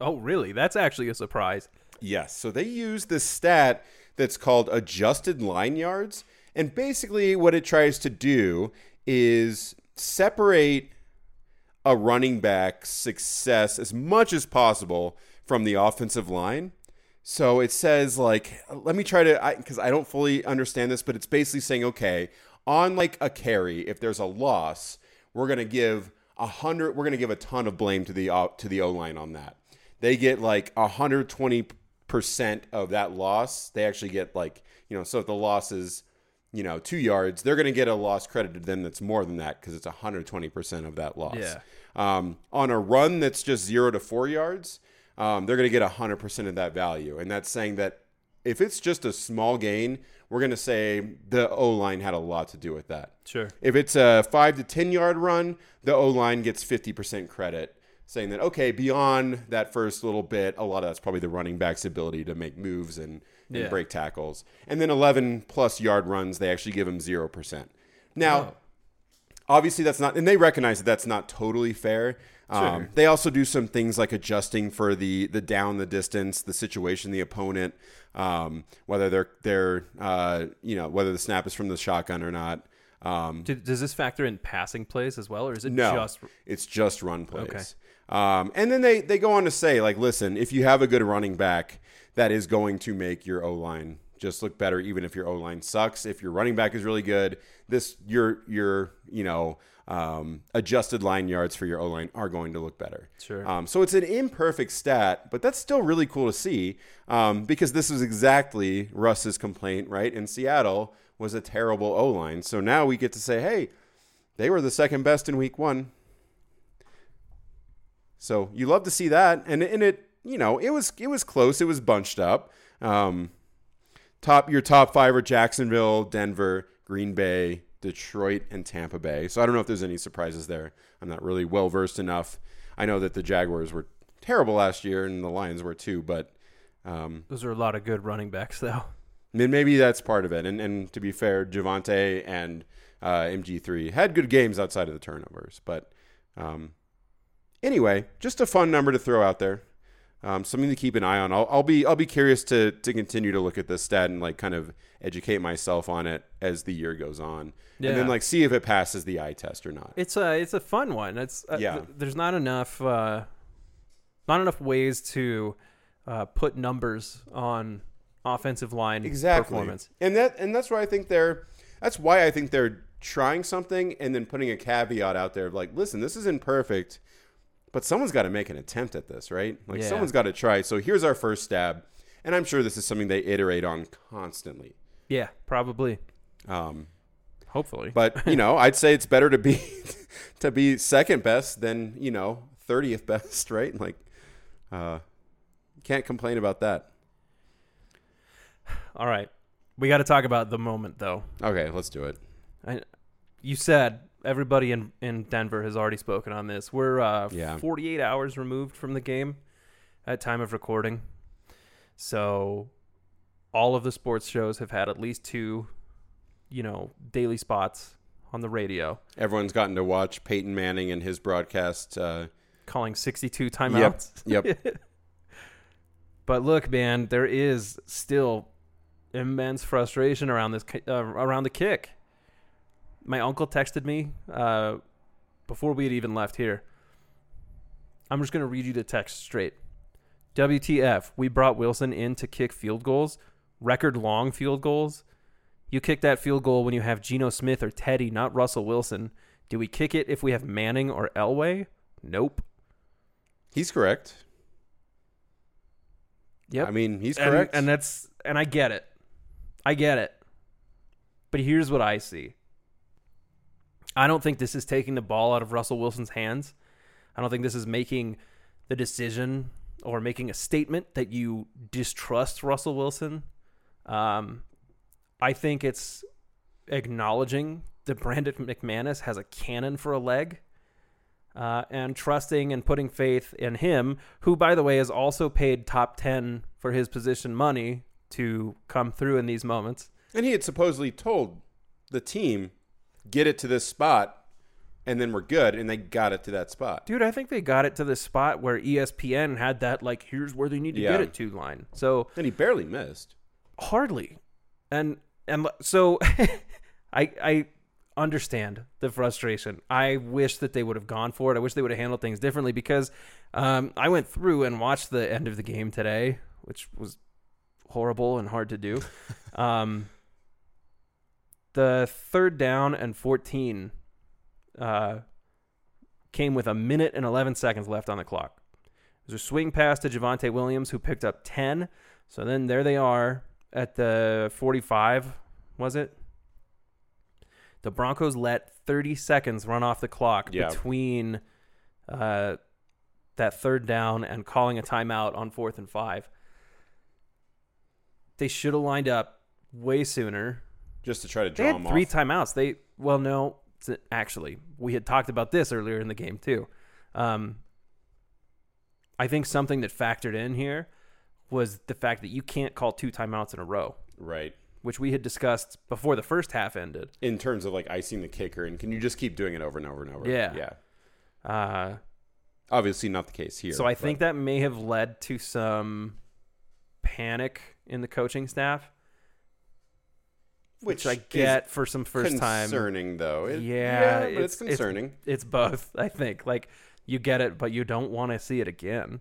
Oh, really? That's actually a surprise. Yes. So they use this stat that's called adjusted line yards. And basically, what it tries to do is separate a running back's success as much as possible from the offensive line. So it says, like, let me try to, because I, don't fully understand this, but it's basically saying, okay, on like a carry, if there's a loss, we're going to give a hundred, we're going to give a ton of blame to the, uh, to the O line on that. They get like 120 percent of that loss. They actually get like, you know, so if the loss is, you know, two yards, they're going to get a loss credited to them that's more than that because it's 120% of that loss. Yeah. Um, on a run that's just zero to four yards, um, they're going to get 100% of that value. And that's saying that if it's just a small gain, we're going to say the O line had a lot to do with that. Sure. If it's a five to 10 yard run, the O line gets 50% credit. Saying that okay, beyond that first little bit, a lot of that's probably the running back's ability to make moves and, and Yeah. break tackles. And then 11 plus yard runs, they actually give him 0%. Now, Oh. obviously that's not and they recognize that that's not totally fair um, they also do some things like adjusting for the the down the distance the situation the opponent um, whether they're they're uh, you know whether the snap is from the shotgun or not um, does this factor in passing plays as well, or is it no just it's just run plays Okay. Um, and then they they go on to say like listen if you have a good running back that is going to make your o-line just look better even if your o-line sucks. If your running back is really good this your your you know um, adjusted line yards for your o-line are going to look better. Sure. um, so it's an imperfect stat but that's still really cool to see um, because this was exactly russ's complaint right? In seattle was a terrible o-line. So now we get to say hey they were the second best in week one so you love to see that, and and it you know it was it was close. It was bunched up. Um, top your top five are Jacksonville, Denver, Green Bay, Detroit, and Tampa Bay. So I don't know if there's any surprises there. I'm not really well versed enough. I know that the Jaguars were terrible last year, and the Lions were too. But um, those are a lot of good running backs though? then maybe that's part of it. And and to be fair, Javonte and uh, MG3 had good games outside of the turnovers. But um, anyway, just a fun number to throw out there. Um, something to keep an eye on. I'll, I'll be I'll be curious to to continue to look at this stat and like kind of educate myself on it as the year goes on, and then like see if it passes the eye test or not. It's a it's a fun one. It's uh, Yeah. th- there's not enough uh, not enough ways to uh, put numbers on offensive line exactly performance. and that and that's why i think they're that's why i think they're trying something and then putting a caveat out there of like listen this isn't perfect but someone's got to make an attempt at this right like Yeah. someone's got to try so here's our first stab and i'm sure this is something they iterate on constantly Yeah, probably. um, Hopefully. but you (laughs) know i'd say it's better to be (laughs) to be second best than you know 30th best (laughs) right like uh can't complain about that All right. We got to talk about the moment though. okay let's do it I, you said everybody in, in Denver has already spoken on this. We're uh, Yeah. 48 hours removed from the game at time of recording. So all of the sports shows have had at least two, you know, daily spots on the radio everyone's gotten to watch peyton manning and his broadcast uh, calling 62 timeouts. Yep. (laughs) But look, man, there is still immense frustration around this uh, around the kick. My uncle texted me uh, before we had even left here. I'm just gonna read you the text straight. WTF? We brought Wilson in to kick field goals, record long field goals. You kick that field goal when you have Geno Smith or Teddy, not Russell Wilson. Do we kick it if we have Manning or Elway? Nope. He's correct. Yep. I mean, he's and, correct. and that's and I get it. I get it. But here's what I see. I don't think this is taking the ball out of Russell Wilson's hands. I don't think this is making the decision or making a statement that you distrust Russell Wilson. Um, I think it's acknowledging that Brandon McManus has a cannon for a leg uh, and trusting and putting faith in him, who, by the way, is also paid top 10 for his position money to come through in these moments. and he had supposedly told the team, get it to this spot, and then we're good. And they got it to that spot. Dude, I think they got it to the spot where ESPN had that, like, here's where they need to Yeah. get it to line. So And he barely missed. hardly. And, and so (laughs) I, I understand the frustration. I wish that they would have gone for it. I wish they would have handled things differently because um, I went through and watched the end of the game today, which was horrible and hard to do. (laughs) um, the third down and 14 uh, came with a minute and 11 seconds left on the clock. It was a swing pass to Javonte Williams, who picked up 10. So then there they are at the 45, was it? The Broncos let 30 seconds run off the clock Yeah. between uh, that third down and calling a timeout on fourth and five. They should have lined up way sooner. Just to try to draw They had him three off. timeouts. They well, no, actually, we had talked about this earlier in the game too. Um, I think something that factored in here was the fact that you can't call two timeouts in a row, Right. which we had discussed before the first half ended. In terms of like icing the kicker, and can you just keep doing it over and over and over? Yeah. Yeah. Uh, Obviously not the case here. so I but- think that may have led to some panic in the coaching staff, which, I is get for some first time. concerning though. It- Yeah, but it's- it's it's- concerning. It's both, (laughs) I think. Like you get it, but you don't want to see it again.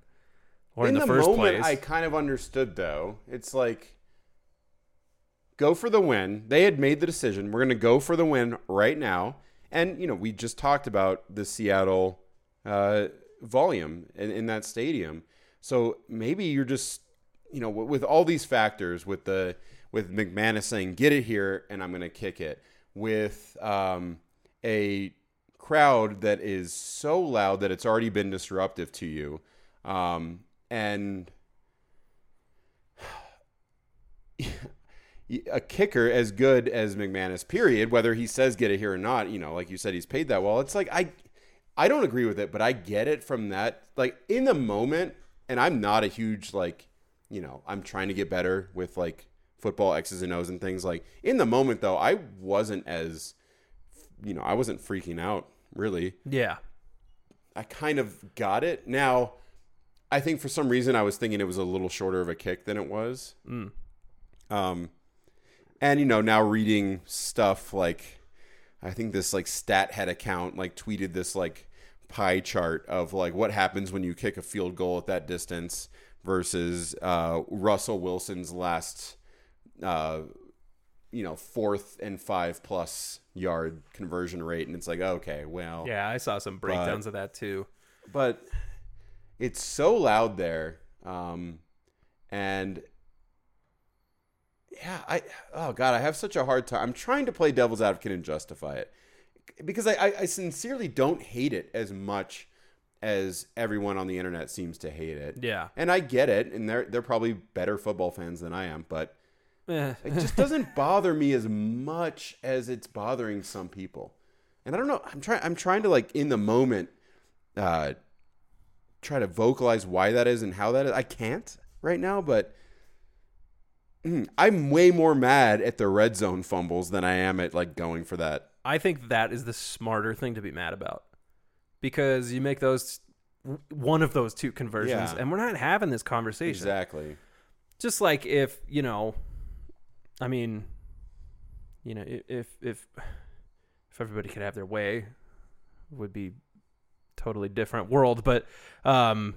Or in, in the, the, first moment, place. I kind of understood though. It's like go for the win. They had made the decision. We're going to go for the win right now. And you know, we just talked about the Seattle uh, volume in, in that stadium. So maybe you're just you know with all these factors with the with McManus saying get it here and I'm going to kick it with um, a crowd that is so loud that it's already been disruptive to you. Um, and (sighs) a kicker as good as McManus, period, whether he says get it here or not, you know, like you said, he's paid that well. It's like I I don't agree with it, but I get it from that like in the moment, and I'm not a huge like, you know, I'm trying to get better with like football X's and O's and things. Like in the moment though, I wasn't as you know, I wasn't freaking out really. yeah, I kind of got it. Now, I think for some reason I was thinking it was a little shorter of a kick than it was. Mm. Um, and you know, now reading stuff like, I think this like stat head account like tweeted this like pie chart of like what happens when you kick a field goal at that distance versus uh, Russell Wilson's last, uh, you know, fourth and five plus yard conversion rate, and it's like okay, well, yeah. I saw some breakdowns of that too. but it's so loud there um and yeah i oh god i have such a hard time i'm trying to play devil's advocate and justify it because i i, I sincerely don't hate it as much as everyone on the internet seems to hate it Yeah, and i get it and they're they're probably better football fans than i am but Eh, it just doesn't (laughs) bother me as much as it's bothering some people. And I don't know. I'm trying. I'm trying to like in the moment, uh, try to vocalize why that is and how that is. I can't right now, but mm, I'm way more mad at the red zone fumbles than I am at like going for that. I think that is the smarter thing to be mad about because you make those one of those two conversions, Yeah. and we're not having this conversation. Exactly. Just like if you know, I mean, you know, if if if everybody could have their way, it would be totally different world. But um,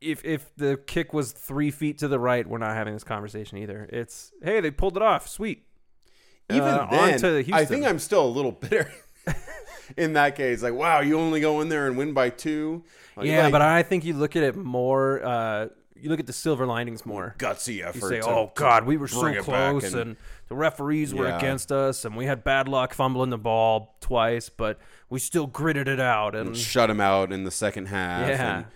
if if the kick was three feet to the right, we're not having this conversation either. It's hey, they pulled it off, sweet. Even Uh, then, I think I'm still a little bitter. (laughs) in that case, like, wow, you only go in there and win by two. Like, Yeah, like, but I think you look at it more. Uh, you look at the silver linings more. gutsy effort. You say, to- "Oh God, we were so bring it back close, and, the referees were Yeah. against us, and we had bad luck fumbling the ball twice, but we still gritted it out." And shut him out in the second half. Yeah. and-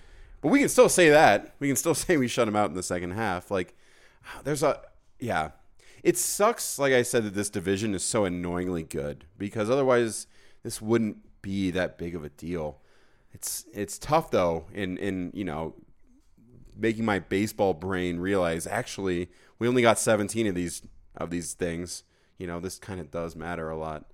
but we can still say that. We can still (laughs) say we shut him out in the second half. Like, (sighs) there's a, yeah. It sucks, like I said, that this division is so annoyingly good because otherwise this wouldn't be that big of a deal. It's it's tough though in in you know making my baseball brain realize actually we only got 17 of these of these things. You know, this kind of does matter a lot.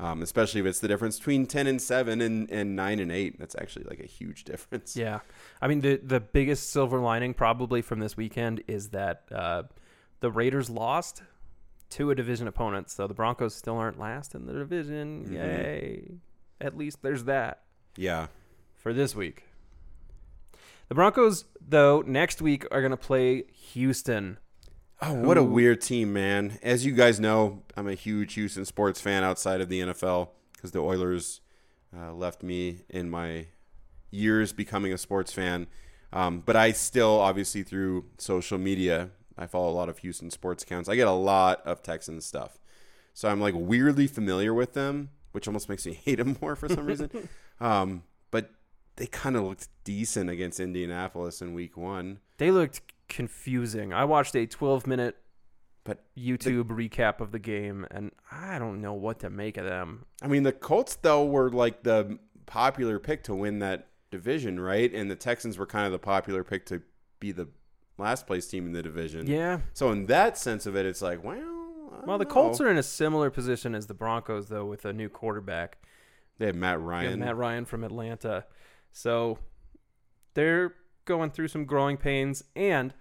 Um, especially if it's the difference between 10 and 7 and, and 9 and 8. That's actually like a huge (laughs) difference. yeah, I mean the the biggest silver lining probably from this weekend is that uh, the Raiders lost to a division opponent, so the Broncos still aren't last in the division. Mhm. Yay! At least there's that. Yeah. for this week. The Broncos, though, next week are going to play Houston. Oh, what a weird team, man. As you guys know, I'm a huge Houston sports fan outside of the NFL because the Oilers uh, left me in my years becoming a sports fan. Um, but I still, obviously, through social media, I follow a lot of Houston sports accounts. I get a lot of Texans stuff. So I'm like weirdly familiar with them, which almost makes me (laughs) hate them more for some reason. (laughs) Um, but they kind of looked decent against Indianapolis in week one. They looked confusing. I watched a 12 minute But YouTube recap of the game, and I don't know what to make of them. I mean, the Colts though were like the popular pick to win that division, right? And the Texans were kind of the popular pick to be the last place team in the division. Yeah. So in that sense of it, it's like, well, I Well, the don't Colts are in a similar position as the Broncos, though, with a new quarterback. They have Matt Ryan. Matt Ryan from Atlanta. So they're going through some growing pains, and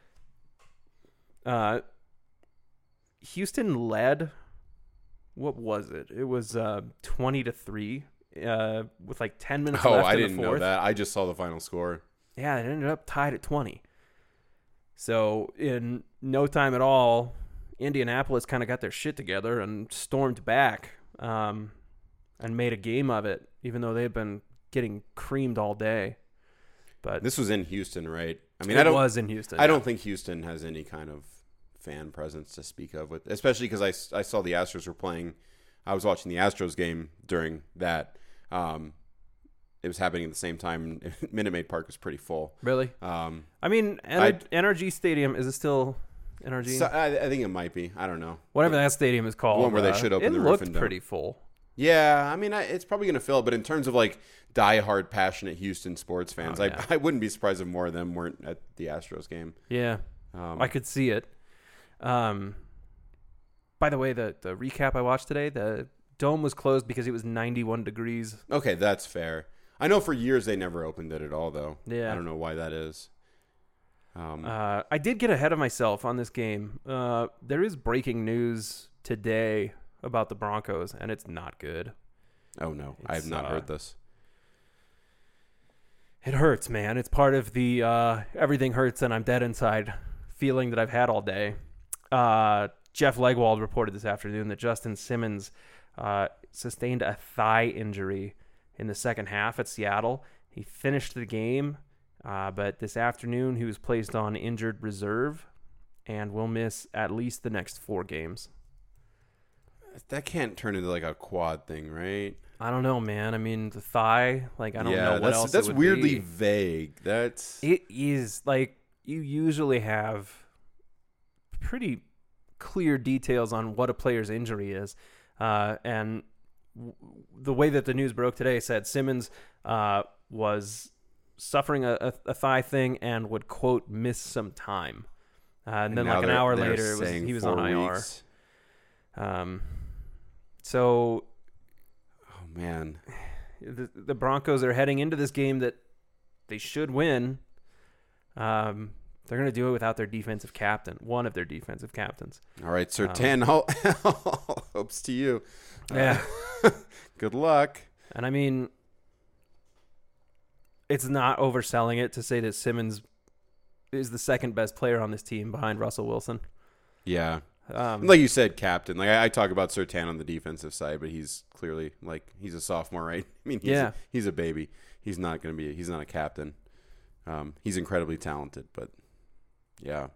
uh, Houston led. What was it? It was uh, twenty to three uh, with like ten minutes oh, left I in didn't the know that. I just saw the final score. Yeah, it ended up tied at 20. So, in no time at all, Indianapolis kind of got their shit together and stormed back um, and made a game of it, even though they've been getting creamed all day. But This was in Houston, right? I mean, it I don't. was in Houston. I don't think Houston has any kind of fan presence to speak of, with especially because I, I saw the Astros were playing. I was watching the Astros game during that. Um, it was happening at the same time. (laughs) Minute Maid Park was pretty full. Really? Um, I mean, I- NRG Stadium, is it still NRG? so I, I think it might be. I don't know. Whatever that stadium is called. one where they uh, should open it the roof looked pretty full. Yeah, I mean, I, it's probably going to fill. But in terms of like diehard, passionate Houston sports fans, Oh, yeah. I, (laughs) I wouldn't be surprised if more of them weren't at the Astros game. Yeah. Um, I could see it. Um, by the way, the the recap I watched today, the dome was closed because it was 91 degrees. okay, that's fair. I know for years they never opened it at all, though. Yeah. I don't know why that is. Um, Uh, I did get ahead of myself on this game. Uh, there is breaking news today about the Broncos, and it's not good. oh no, I have not uh, heard this. It hurts, man. It's part of the uh, everything hurts and I'm dead inside feeling that I've had all day. Uh, Jeff Legwold reported this afternoon that Justin Simmons uh, sustained a thigh injury in the second half at Seattle. He finished the game, uh, but this afternoon he was placed on injured reserve and will miss at least the next four games. That can't turn into like a quad thing, right? I don't know, man. I mean, the thigh, like I don't yeah, know what that's else. it that's weirdly be. vague. That's It is like you usually have pretty clear details on what a player's injury is, uh, and w- the way that the news broke today said Simmons uh, was suffering a, a, thigh thing and would quote miss some time, uh, and, then like an hour later it was, he was on IR. Um, so Oh man, the, the Broncos are heading into this game that they should win. Um, they're going to do it without their defensive captain, one of their defensive captains. all right, Sir Um, Tan. all (laughs) hopes to you. Yeah. Uh, (laughs) good luck. And I mean, it's not overselling it to say that Simmons is the second best player on this team behind Russell Wilson. Yeah, Um, like you said, captain. Like I, I talk about Surtain on the defensive side, but he's clearly like he's a sophomore, right? (laughs) I mean, he's Yeah. a, he's a baby. He's not going to be. He's not a captain. Um, he's incredibly talented, but yeah.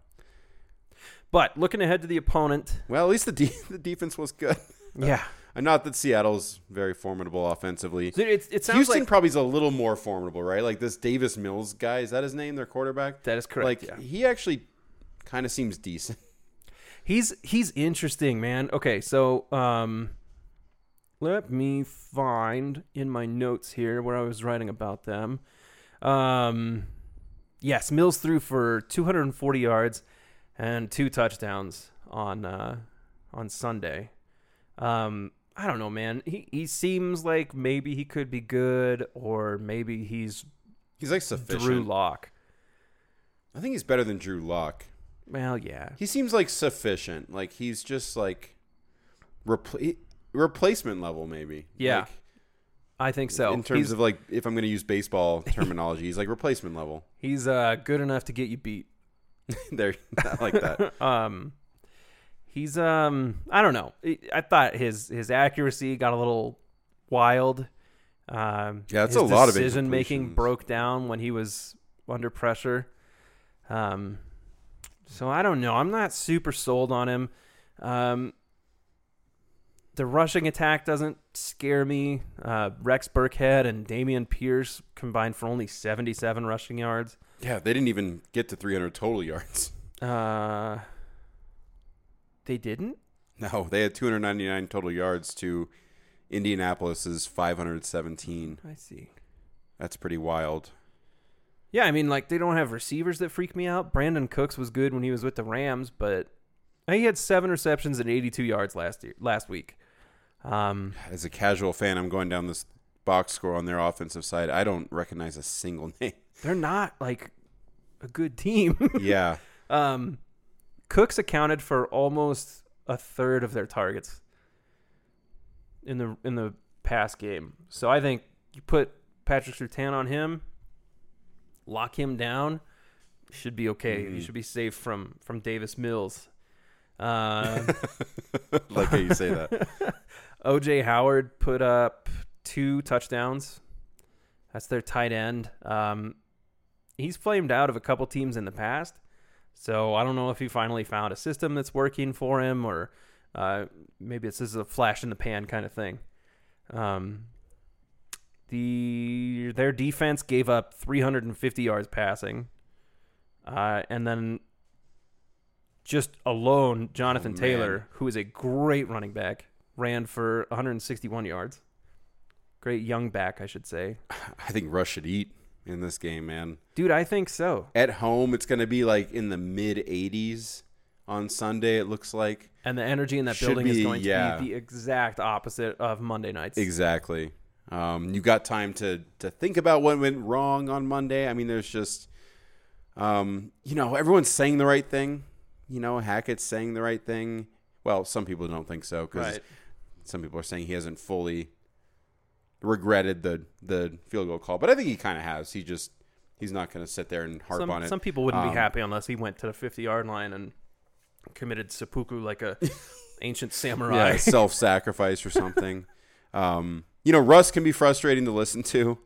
but looking ahead to the opponent, Well, at least the de- (laughs) the defense was good. (laughs) yeah, And not that Seattle's very formidable offensively. So it, it sounds Houston like probably is a little more formidable, right? Like this Davis Mills guy, is that his name? Their quarterback. that is correct. like yeah. he actually kind of seems decent. He's he's interesting, man. Okay, so um let me find in my notes here where I was writing about them. Um yes, Mills threw for 240 yards and two touchdowns on uh on Sunday. Um I don't know, man. He he seems like maybe he could be good or maybe he's He's like sufficient. Drew Lock. I think he's better than Drew Lock. Well, yeah. He seems like sufficient. Like he's just like repl- replacement level, maybe. Yeah. Like, I think so. in terms he's, of like, if I'm going to use baseball (laughs) terminology, he's like replacement level. he's uh good enough to get you beat. (laughs) there, not like that. (laughs) um he's um i don't know I- i thought his his accuracy got a little wild um Yeah, it's a lot of decision making broke down when he was under pressure um so i don't know i'm not super sold on him um the rushing attack doesn't scare me. Uh, Rex Burkhead and Dameon Pierce combined for only 77 rushing yards. Yeah, they didn't even get to 300 total yards. (laughs) Uh, they didn't. No, they had 299 total yards to Indianapolis's 517. I see. That's pretty wild. Yeah, I mean, like they don't have receivers that freak me out. Brandin Cooks was good when he was with the Rams, but he had seven receptions and 82 yards last year, last week. Um, As a casual fan, I'm going down this box score on their offensive side. I don't recognize a single (laughs) name. they're not like a good team. (laughs) yeah. um, Cooks accounted for almost a third of their targets in the in the past game. So I think you put Patrick Surtain on him, lock him down, should be okay. Mhm. You should be safe from from Davis Mills. Uh, (laughs) like how you say that. (laughs) OJ Howard put up two touchdowns. That's their tight end. Um, he's flamed out of a couple teams in the past, so I don't know if he finally found a system that's working for him, or uh, maybe this is a flash in the pan kind of thing. Um, the their defense gave up 350 yards passing, uh, and then just alone, Jonathan Oh, Taylor, who is a great running back, ran for 161 yards. Great young back, I should say. (sighs) I think Rush should eat in this game, man. Dude, I think so. At home, it's going to be like in the mid 80s on Sunday, it looks like. And the energy in that Should building is going yeah. to be the exact opposite of Monday nights. Exactly. Um, you got time to to think about what went wrong on Monday. I mean, there's just, um, you know, everyone's saying the right thing. You know, Hackett's saying the right thing. Well, some people don't think so because Right. some people are saying he hasn't fully regretted the the field goal call, but I think he kind of has. He just he's not going to sit there and harp Some, on it. some people wouldn't Um, be happy unless he went to the 50 yard line and committed seppuku like a (laughs) ancient samurai. yeah, (laughs) self sacrifice or something. (laughs) um, you know, Russ can be frustrating to listen to,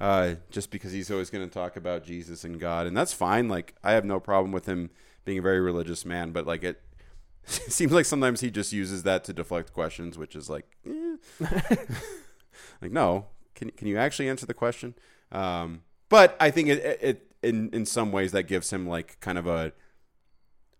uh, just because he's always going to talk about Jesus and God, and that's fine. Like, I have no problem with him being a very religious man, but like it. (laughs) seems like sometimes he just uses that to deflect questions, which is like, eh. (laughs) like no, can can you actually answer the question? Um, but I think it, it, it in in some ways that gives him like kind of a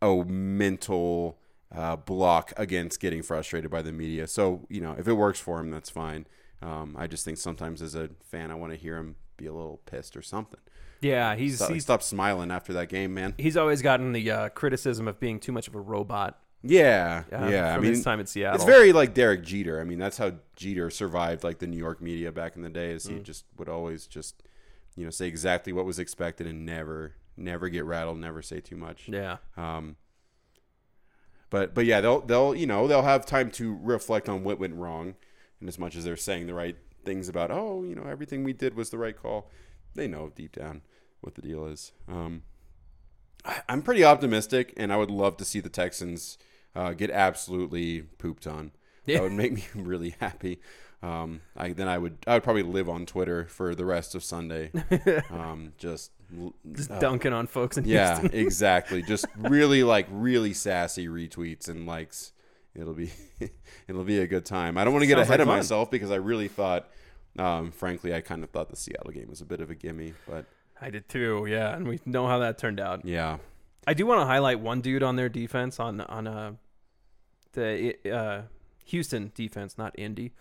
a mental uh, block against getting frustrated by the media. So you know, if it works for him, that's fine. Um, I just think sometimes as a fan, I want to hear him be a little pissed or something. yeah, he's Stop, he's stop smiling after that game, man. he's always gotten the uh, criticism of being too much of a robot. Yeah, uh, yeah. I mean, his time in Seattle. it's very like Derek Jeter. I mean, that's how Jeter survived like the New York media back in the day. Is he Mm. just would always just you know say exactly what was expected and never never get rattled, never say too much. yeah. Um, but but yeah, they'll they'll you know they'll have time to reflect on what went wrong, and as much as they're saying the right things about oh you know everything we did was the right call, they know deep down what the deal is. Um, I, I'm pretty optimistic, and I would love to see the Texans uh, get absolutely pooped on. Yeah. That would make me (laughs) really happy. Um, I then I would I would probably live on Twitter for the rest of Sunday. (laughs) Um, just Just uh, dunking on folks in yeah, Houston. (laughs) exactly. Just really like really sassy retweets and likes. It'll be (laughs) it'll be a good time. I don't want to get Sounds ahead like of fun. myself because I really thought um, frankly I kind of thought the Seattle game was a bit of a gimme, but I did too. Yeah, and we know how that turned out. yeah. I do want to highlight one dude on their defense on on uh, the uh, Houston defense, not Indy.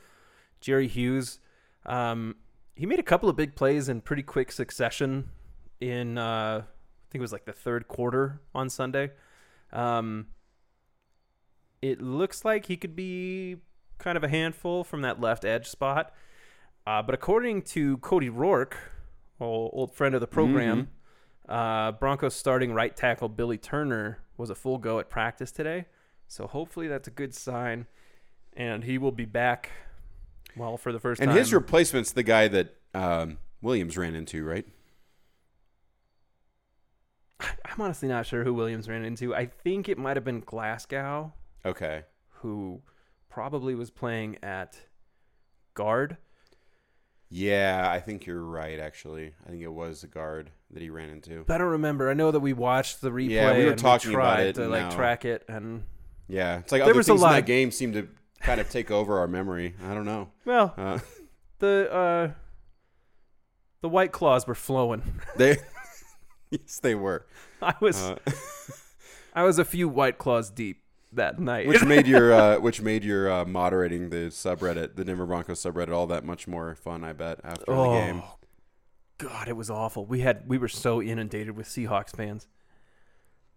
Jerry Hughes. Um, he made a couple of big plays in pretty quick succession. In uh, I think it was like the third quarter on Sunday. Um, it looks like he could be kind of a handful from that left edge spot. Uh, but according to Cody Roark, old, old friend of the program, uh, Broncos starting right tackle Billy Turner was a full go at practice today. So hopefully that's a good sign. And he will be back, well, for the first And time. And his replacement's the guy that um, Williams ran into, right? I'm honestly not sure who Williams ran into. I think it might have been Glasgow, Okay. who probably was playing at guard. Yeah, I think you're right. Actually, I think it was the guard that he ran into. I don't remember. I know that we watched the replay. Yeah, we were talking about tried it to and like track it, and Yeah, it's like There other was a things in lot- that game seem to kind of take over our memory. I don't know. well, Uh, (laughs) the uh, the white claws were flowing. (laughs) they, (laughs) yes, they were. I was Uh, I was a few white claws deep that night. which (laughs) made your uh, which made your uh, moderating the subreddit, the Denver Broncos subreddit, all that much more fun. I bet after the game. Oh, God, it was awful. We had we were so inundated with Seahawks fans.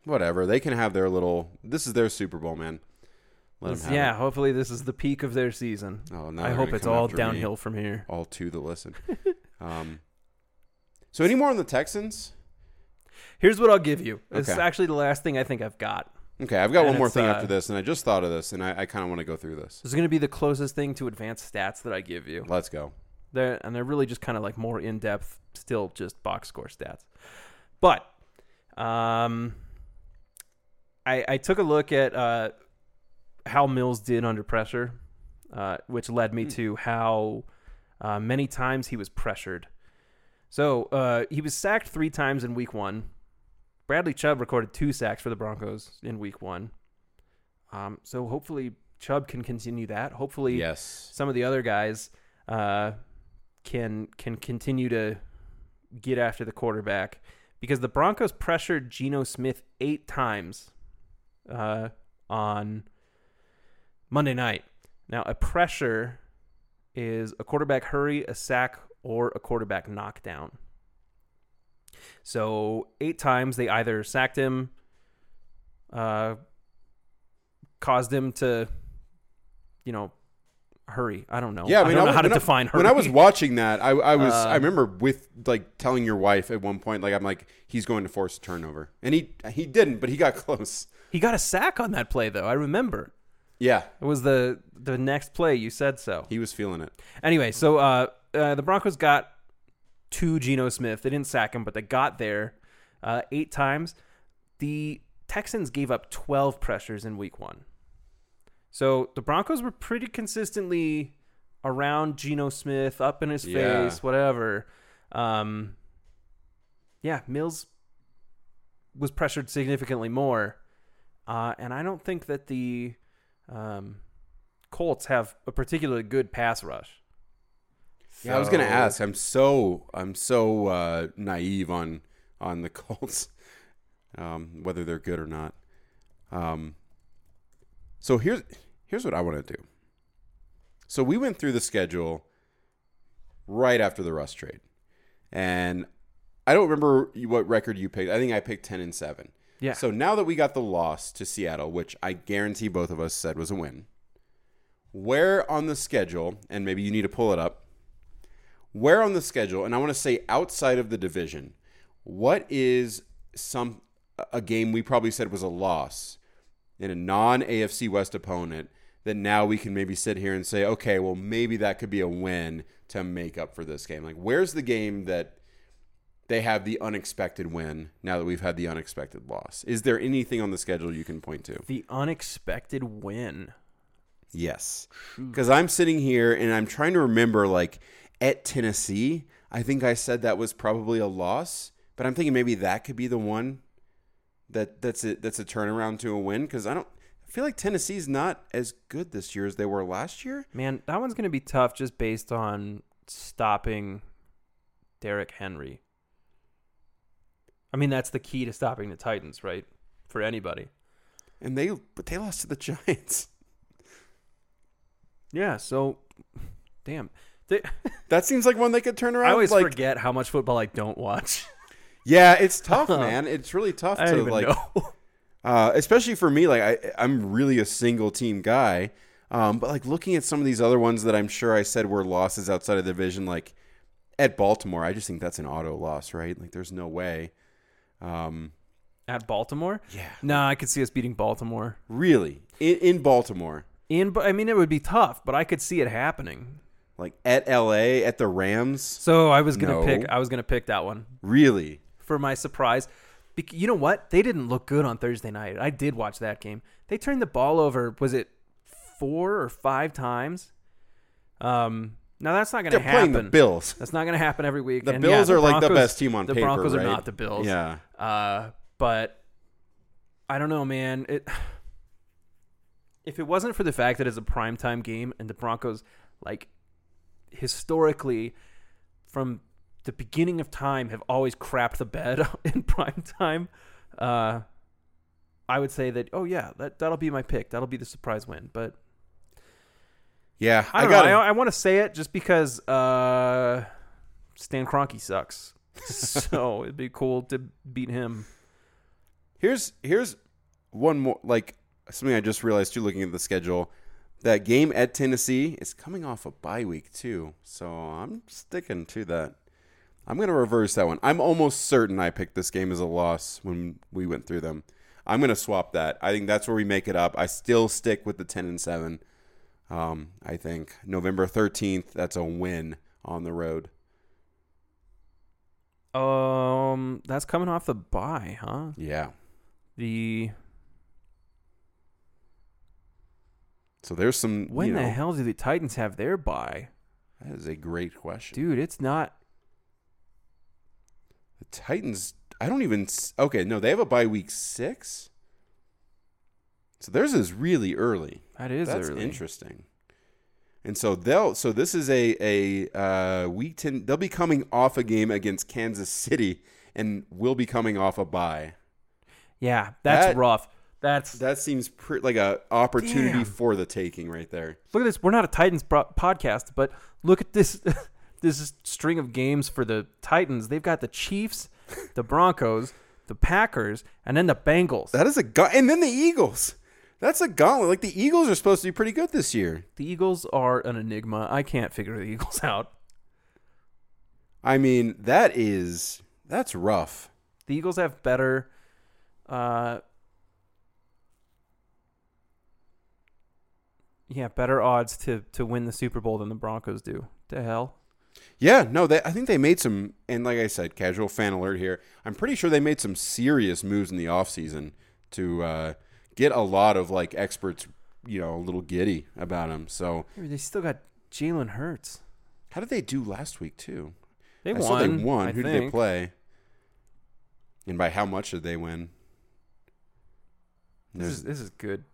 Whatever. They can have their little. This is their Super Bowl, man. Let them have yeah, it. hopefully this is the peak of their season. Oh, I hope it's all after me. downhill from here. All to the listen. (laughs) um. So any more on the Texans? Here's what I'll give you. This is actually the last thing I think I've got. Okay, I've got And one more thing uh, after this, and I just thought of this, and I, I kind of want to go through this. This is going to be the closest thing to advanced stats that I give you. Let's go. They're, and they're really just kind of like more in depth, still just box score stats. But um, I, I took a look at uh, how Mills did under pressure, uh, which led me Hmm. to how uh, many times he was pressured. So uh, he was sacked three times in week one. Bradley Chubb recorded two sacks for the Broncos in week one. Um, so hopefully Chubb can continue that. Hopefully Yes. some of the other guys uh, can can continue to get after the quarterback because the Broncos pressured Geno Smith eight times uh, on Monday night. Now, a pressure is a quarterback hurry, a sack, or a quarterback knockdown. So eight times they either sacked him, uh, caused him to, you know, hurry. I don't know. Yeah, I mean, don't know was- how to I- define hurry. When I was watching that, I, I was Uh, I remember with like telling your wife at one point, like I'm like he's going to force a turnover, and he he didn't, but he got (laughs) close. he got a sack on that play though. I remember. Yeah, It was the the next play you said so. he was feeling it. Anyway, so uh, uh, the Broncos got to Geno Smith. They didn't sack him, but they got there uh, eight times. The Texans gave up 12 pressures in week one. So the Broncos were pretty consistently around Geno Smith, up in his Yeah. face, whatever. Um, yeah, Mills was pressured significantly more. Uh, and I don't think that the um, Colts have a particularly good pass rush. Yeah, I was gonna ask. I'm so I'm so uh, naive on on the (laughs) Colts, um, whether they're good or not. Um, so here's here's what I want to do. So we went through the schedule right after the Russ trade, and I don't remember what record you picked. I think I picked ten and seven. Yeah. So now that we got the loss to Seattle, which I guarantee both of us said was a win, where on the schedule, and maybe you need to pull it up, where on the schedule, and I want to say outside of the division, what is some a game we probably said was a loss in a non AFC West opponent that now we can maybe sit here and say, okay, well maybe that could be a win to make up for this game. Like where's the game that they have the unexpected win now that we've had the unexpected loss? Is there anything on the schedule you can point to? The unexpected win. Yes. Because I'm sitting here and I'm trying to remember, like, at Tennessee, I think I said that was probably a loss, but I'm thinking maybe that could be the one that that's a, that's a turnaround to a win because I don't I feel like Tennessee's not as good this year as they were last year. Man, that one's going to be tough just based on stopping Derrick Henry. I mean, that's the key to stopping the Titans, right? For anybody. And they but they lost to the (laughs) Giants. Yeah, so damn. They, (laughs) That seems like one they could turn around. I always like, forget how much football I don't watch. (laughs) Yeah, it's tough, (laughs) man. It's really tough I to like uh, especially for me, like I, I'm really a single team guy. Um, but like looking at some of these other ones that I'm sure I said were losses outside of the division, like at Baltimore, I just think that's an auto loss, right? Like there's no way. Um, At Baltimore? yeah, No, I could see us beating Baltimore. really in, in Baltimore, In, I mean, it would be tough, but I could see it happening. Like at LA, at the Rams, So I was gonna No. pick. I was gonna pick that one. really. for my surprise. Bec- You know what? They didn't look good on Thursday night. I did watch that game. They turned the ball over. Was it four or five times? Um, now that's not going to They're playing happen. the Bills. That's not going to happen every week. The And Bills yeah, are like the Broncos- best team on the paper, Broncos right? are not the Bills. Yeah, Uh, but I don't know, man. It (sighs) if it wasn't for the fact that it's a primetime game and the Broncos, like historically, from the beginning of time, have always crapped the bed (laughs) in primetime, uh, I would say that oh yeah, that that'll be my pick. That'll be the surprise win. But yeah. I I, got. I, I want to say it just because uh, Stan Kroenke sucks. (laughs) so it'd be cool to beat him. Here's here's one more like something I just realized too looking at the schedule. That game at Tennessee is coming off a bye week too. So I'm sticking to that. I'm going to reverse that one. I'm almost certain I picked this game as a loss when we went through them. I'm going to swap that. I think that's where we make it up. I still stick with the 10 and 7. Um, I think November 13th, that's a win on the road. Um, that's coming off the bye, huh? Yeah. The So there's some. when you the hell do the Titans have their bye, That is a great question. dude? It's not. The Titans, I don't even. Okay, no, they have a bye week six. So theirs is really early. That is That's early. interesting. And so they'll. So this is a a uh, week ten. They'll be coming off a game against Kansas City, and will be coming off a bye. Yeah, that's That- rough. That's That seems pre- like a opportunity Damn. for the taking right there. look at this. We're not a Titans bro- podcast, but look at this (laughs) this string of games for the Titans. They've got the Chiefs, the Broncos, the Packers, and then the Bengals. That is a gu- and then the Eagles. That's a gauntlet. Like the Eagles are supposed to be pretty good this year. The Eagles are an enigma. I can't figure the Eagles (laughs) out. I mean, that is that's rough. The Eagles have better uh Yeah, better odds to to win the Super Bowl than the Broncos do. To hell? Yeah, no, they, I think they made some, and like I said, casual fan alert here. I'm pretty sure they made some serious moves in the offseason to uh, get a lot of like experts, you know, a little giddy about them. So, They still got Jalen Hurts. how did they do last week too? They I won. saw they won. I Who did they play? And by how much did they win? This There's, is this is good.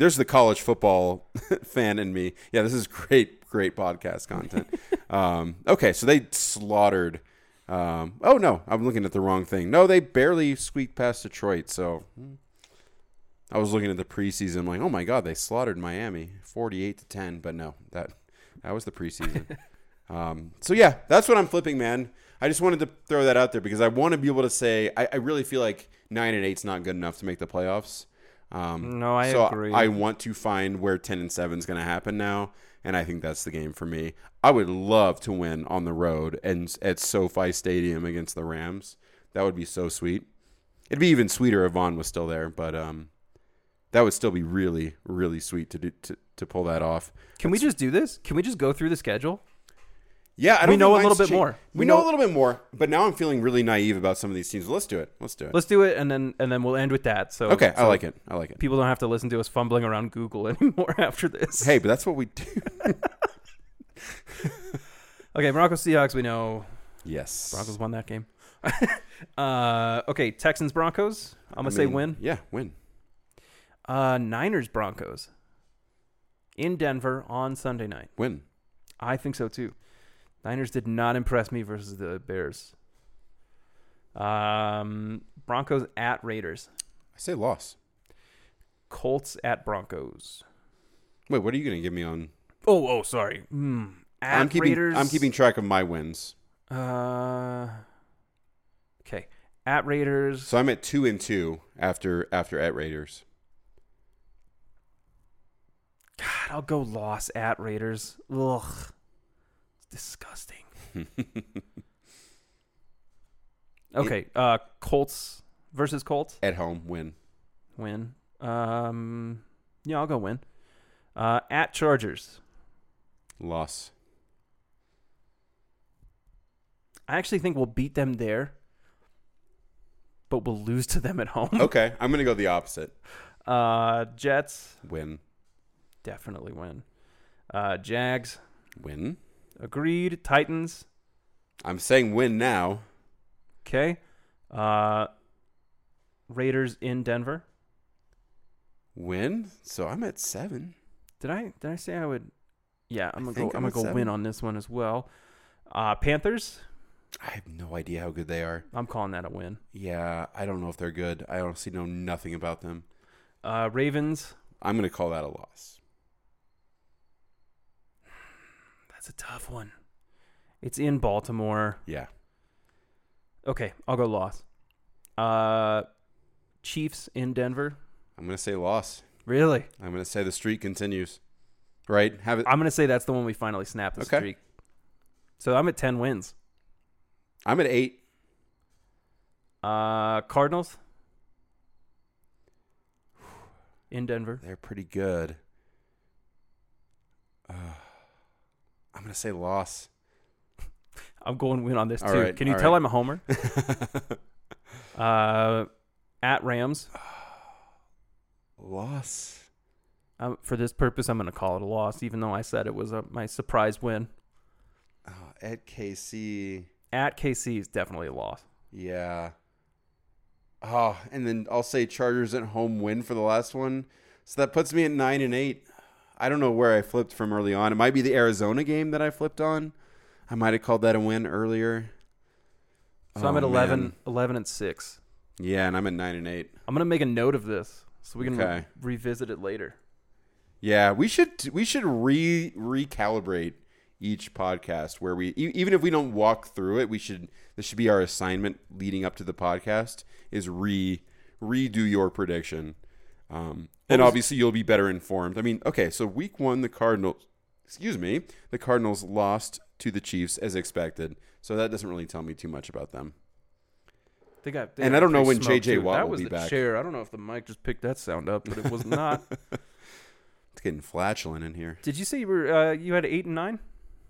There's the college football (laughs) fan in me. Yeah, this is great, great podcast content. (laughs) um, okay, so they slaughtered. Um, oh no, I'm looking at the wrong thing. No, they barely squeaked past Detroit. So. I was looking at the preseason. I'm like, oh my god, they slaughtered Miami, 48 to 10. But no, that that was the preseason. (laughs) um, so yeah, that's what I'm flipping, man. I just wanted to throw that out there because I want to be able to say I, I really feel like nine and eight's not good enough to make the playoffs. Um, No, I so agree. I want to find where 10 and 7 is going to happen now, and I think that's the game for me. I would love to win on the road and at SoFi Stadium against the Rams. That would be so sweet. It'd be even sweeter if Von was still there, but um, that would still be really, really sweet to do to, to pull that off. Can we just do this? Can we just go through the schedule? Yeah, I We don't know a little bit cha- more. We, We know, know- a little bit more, but now I'm feeling really naive about some of these teams. Let's do it. Let's do it. Let's do it and then and then we'll end with that. So okay, I like it. I like it. People don't have to listen to us fumbling around Google (laughs) anymore after this. Hey, but that's what we do. (laughs) Okay, Broncos Seahawks. We know yes. Broncos won that game. (laughs) uh, okay, Texans Broncos. I'm gonna I say win. Yeah, win. Uh, Niners Broncos in Denver on Sunday night. Win. I think so too. Niners did not impress me versus the Bears. Um, Broncos at Raiders. I say loss. Colts at Broncos. Wait, what are you going to give me on? Oh, oh, sorry. Mm, at I'm keeping. Raiders. I'm keeping track of my wins. Uh, okay. At Raiders. So I'm at two and two after after at Raiders. God, I'll go loss at Raiders. Ugh, disgusting. (laughs) Okay. Uh, Colts versus Colts. at home, win. Win. Um, yeah, I'll go win. Uh, at Chargers. Loss. I actually think we'll beat them there, but we'll lose to them at home. (laughs) Okay, I'm going to go the opposite. Uh, Jets Win. definitely win. Uh, Jags Win. Agreed. Titans I'm saying win now. okay. Uh, Raiders in Denver. Win. So I'm at seven. Did I did I say I would? Yeah, I'm gonna go. I'm I'm gonna go win on this one as well. Uh, Panthers. I have no idea how good they are. I'm calling that a win. Yeah, I don't know if they're good. I honestly know nothing about them. Uh, Ravens. I'm going to call that a loss. That's a tough one. It's in Baltimore. Yeah. Okay, I'll go loss. Uh, Chiefs in Denver. I'm gonna say loss. Really? I'm gonna say the streak continues. Right? Have it. I'm gonna say that's the one we finally snap the Okay. streak. So I'm at ten wins. I'm at eight. Uh, Cardinals in Denver. They're pretty good. Uh, I'm gonna say loss. (laughs) I'm going win on this All too. right, Can you all tell right. I'm a homer? (laughs) Uh, at Rams. (sighs) loss. Um, for this purpose, I'm going to call it a loss, even though I said it was a, my surprise win. Oh, at KC. At KC is definitely a loss. Yeah. Oh, and then I'll say Chargers at home win for the last one. So that puts me at nine and eight. I don't know where I flipped from early on. It might be the Arizona game that I flipped on. I might have called that a win earlier. So I'm Oh, at 11, man. 11 and 6. Yeah, and I'm at nine and eight. I'm going to make a note of this so we can re- revisit it later. Yeah, we should we should re recalibrate each podcast where we even if we don't walk through it, we should this should be our assignment leading up to the podcast is re redo your prediction. Um, and obviously you'll be better informed. I mean, okay, so week 1 the Cardinals excuse me, the Cardinals lost to the Chiefs as expected. So that doesn't really tell me too much about them. They got, they And I don't know when J.J. too. Watt that will was be the back. chair. I don't know if the mic just picked that sound up, but it was not. (laughs) It's getting flatulent in here. Did you say you were uh, you had eight and nine?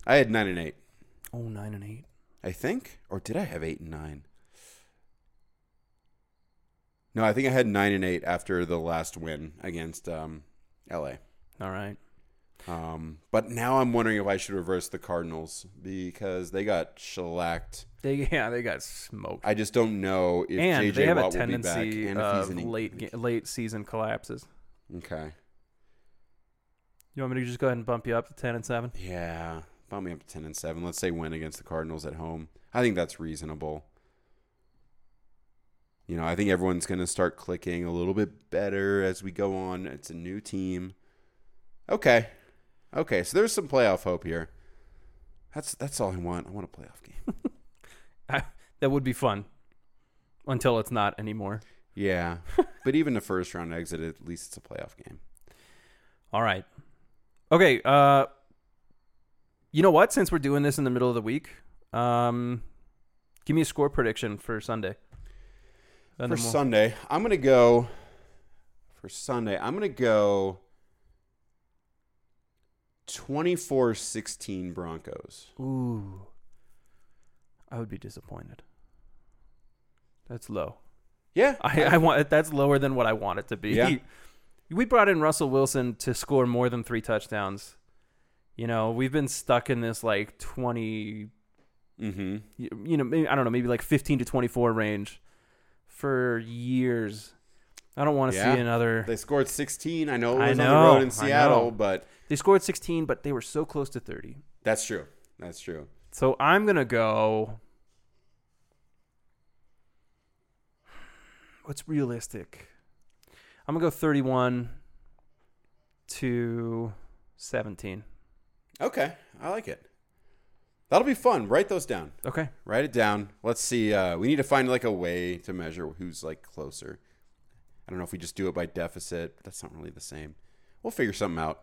I had 9 and 8. Oh, nine and eight. I think, or did I have eight and nine? No, I think I had nine and eight after the last win against um, LA. All right. Um, but now I'm wondering if I should reverse the Cardinals because they got shellacked. They (laughs) yeah they got smoked. I just don't know if and JJ they have Watt a will be back tendency and of in late ga- late season collapses. Okay, You want me to just go ahead and bump you up to ten and seven? yeah, bump me up to ten and seven. Let's say win against the Cardinals at home. I think that's reasonable. You know, I think everyone's going to start clicking a little bit better as we go on. It's a new team. Okay. Okay, so there's some playoff hope here. That's that's all I want. I want a playoff game. (laughs) That would be fun. Until it's not anymore. Yeah. (laughs) but even the first round exit, at least it's a playoff game. All right. Okay. Uh, you know what? Since we're doing this in the middle of the week, um, give me a score prediction for Sunday. For we'll- Sunday, I'm going to go for Sunday, I'm to go 24-16 Broncos. Ooh. I would be disappointed. That's low. Yeah. I, I want that's lower than what I want it to be. Yeah. (laughs) We brought in Russell Wilson to score more than three touchdowns. You know, we've been stuck in this like twenty, Mhm. you you know, maybe, I don't know, maybe like fifteen to twenty-four range for years. I don't want to Yeah. see another. They scored 16. I know it I was on know, the road in Seattle, but They scored sixteen, but they were so close to thirty. that's true. That's true. So I'm gonna go. What's realistic? I'm gonna go 31 to 17. Okay, I like it. That'll be fun. Write those down. Okay. Write it down. Let's see. Uh, we need to find like a way to measure who's like closer. I don't know if we just do it by deficit, but that's not really the same. We'll figure something out.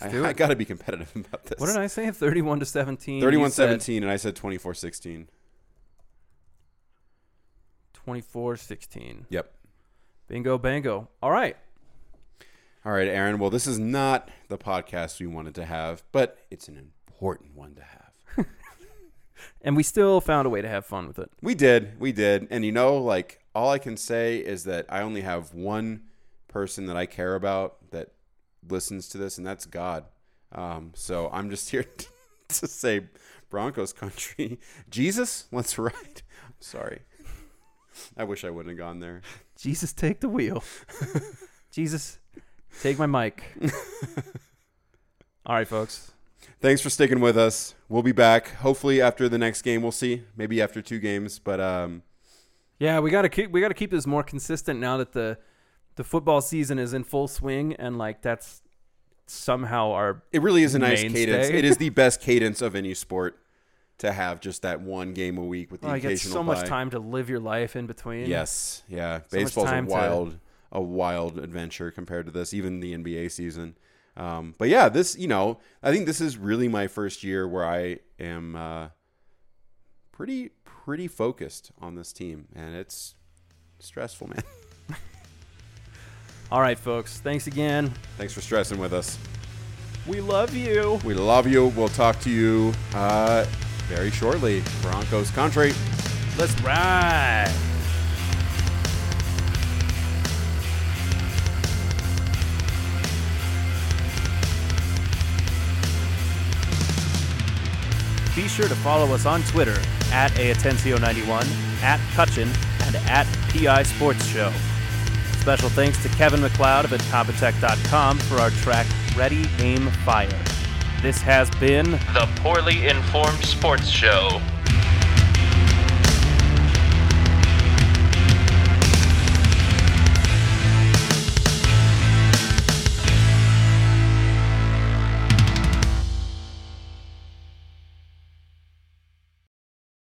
I, Let's do I got to be competitive (laughs) about this. What did I say? 31 to 17. 31 17, and I said 24 16. 24 16. Yep. Bingo, bango. All right. All right, Aaron. Well, this is not the podcast we wanted to have, but it's an important one to have. (laughs) And we still found a way to have fun with it. We did. We did. And you know, like, all I can say is that I only have one person that I care about that listens to this, and that's God. Um, so I'm just here (laughs) to say Broncos country. (laughs) Jesus, let's ride. I'm sorry. I wish I wouldn't have gone there. Jesus, take the wheel. Jesus, take my mic. All right, folks. Thanks for sticking with us. We'll be back hopefully after the next game. We'll see. Maybe after two games, but um, Yeah, we gotta keep we gotta keep this more consistent now that the the football season is in full swing and like that's somehow our it really is a nice Mainstay. cadence. It is the best cadence of any sport. to have just that one game a week with the Oh, you get occasional so much time to live your life in between. Yes, yeah. So Baseball's a time to- wild, a wild adventure compared to this, even the NBA season. Um, but yeah, this, you know, I think this is really my first year where I am uh, pretty, pretty focused on this team, and it's stressful, man. (laughs) All right, folks. Thanks again. Thanks for stressing with us. We love you. We love you. We'll talk to you uh, very shortly. Broncos country. Let's ride. Be sure to follow us on Twitter at Atencio91, at Cutchin, and at PI Sports Show. Special thanks to Kevin MacLeod of Incompetech.com for our track Ready, Aim, Fire. This has been The Poorly Informed Sports Show.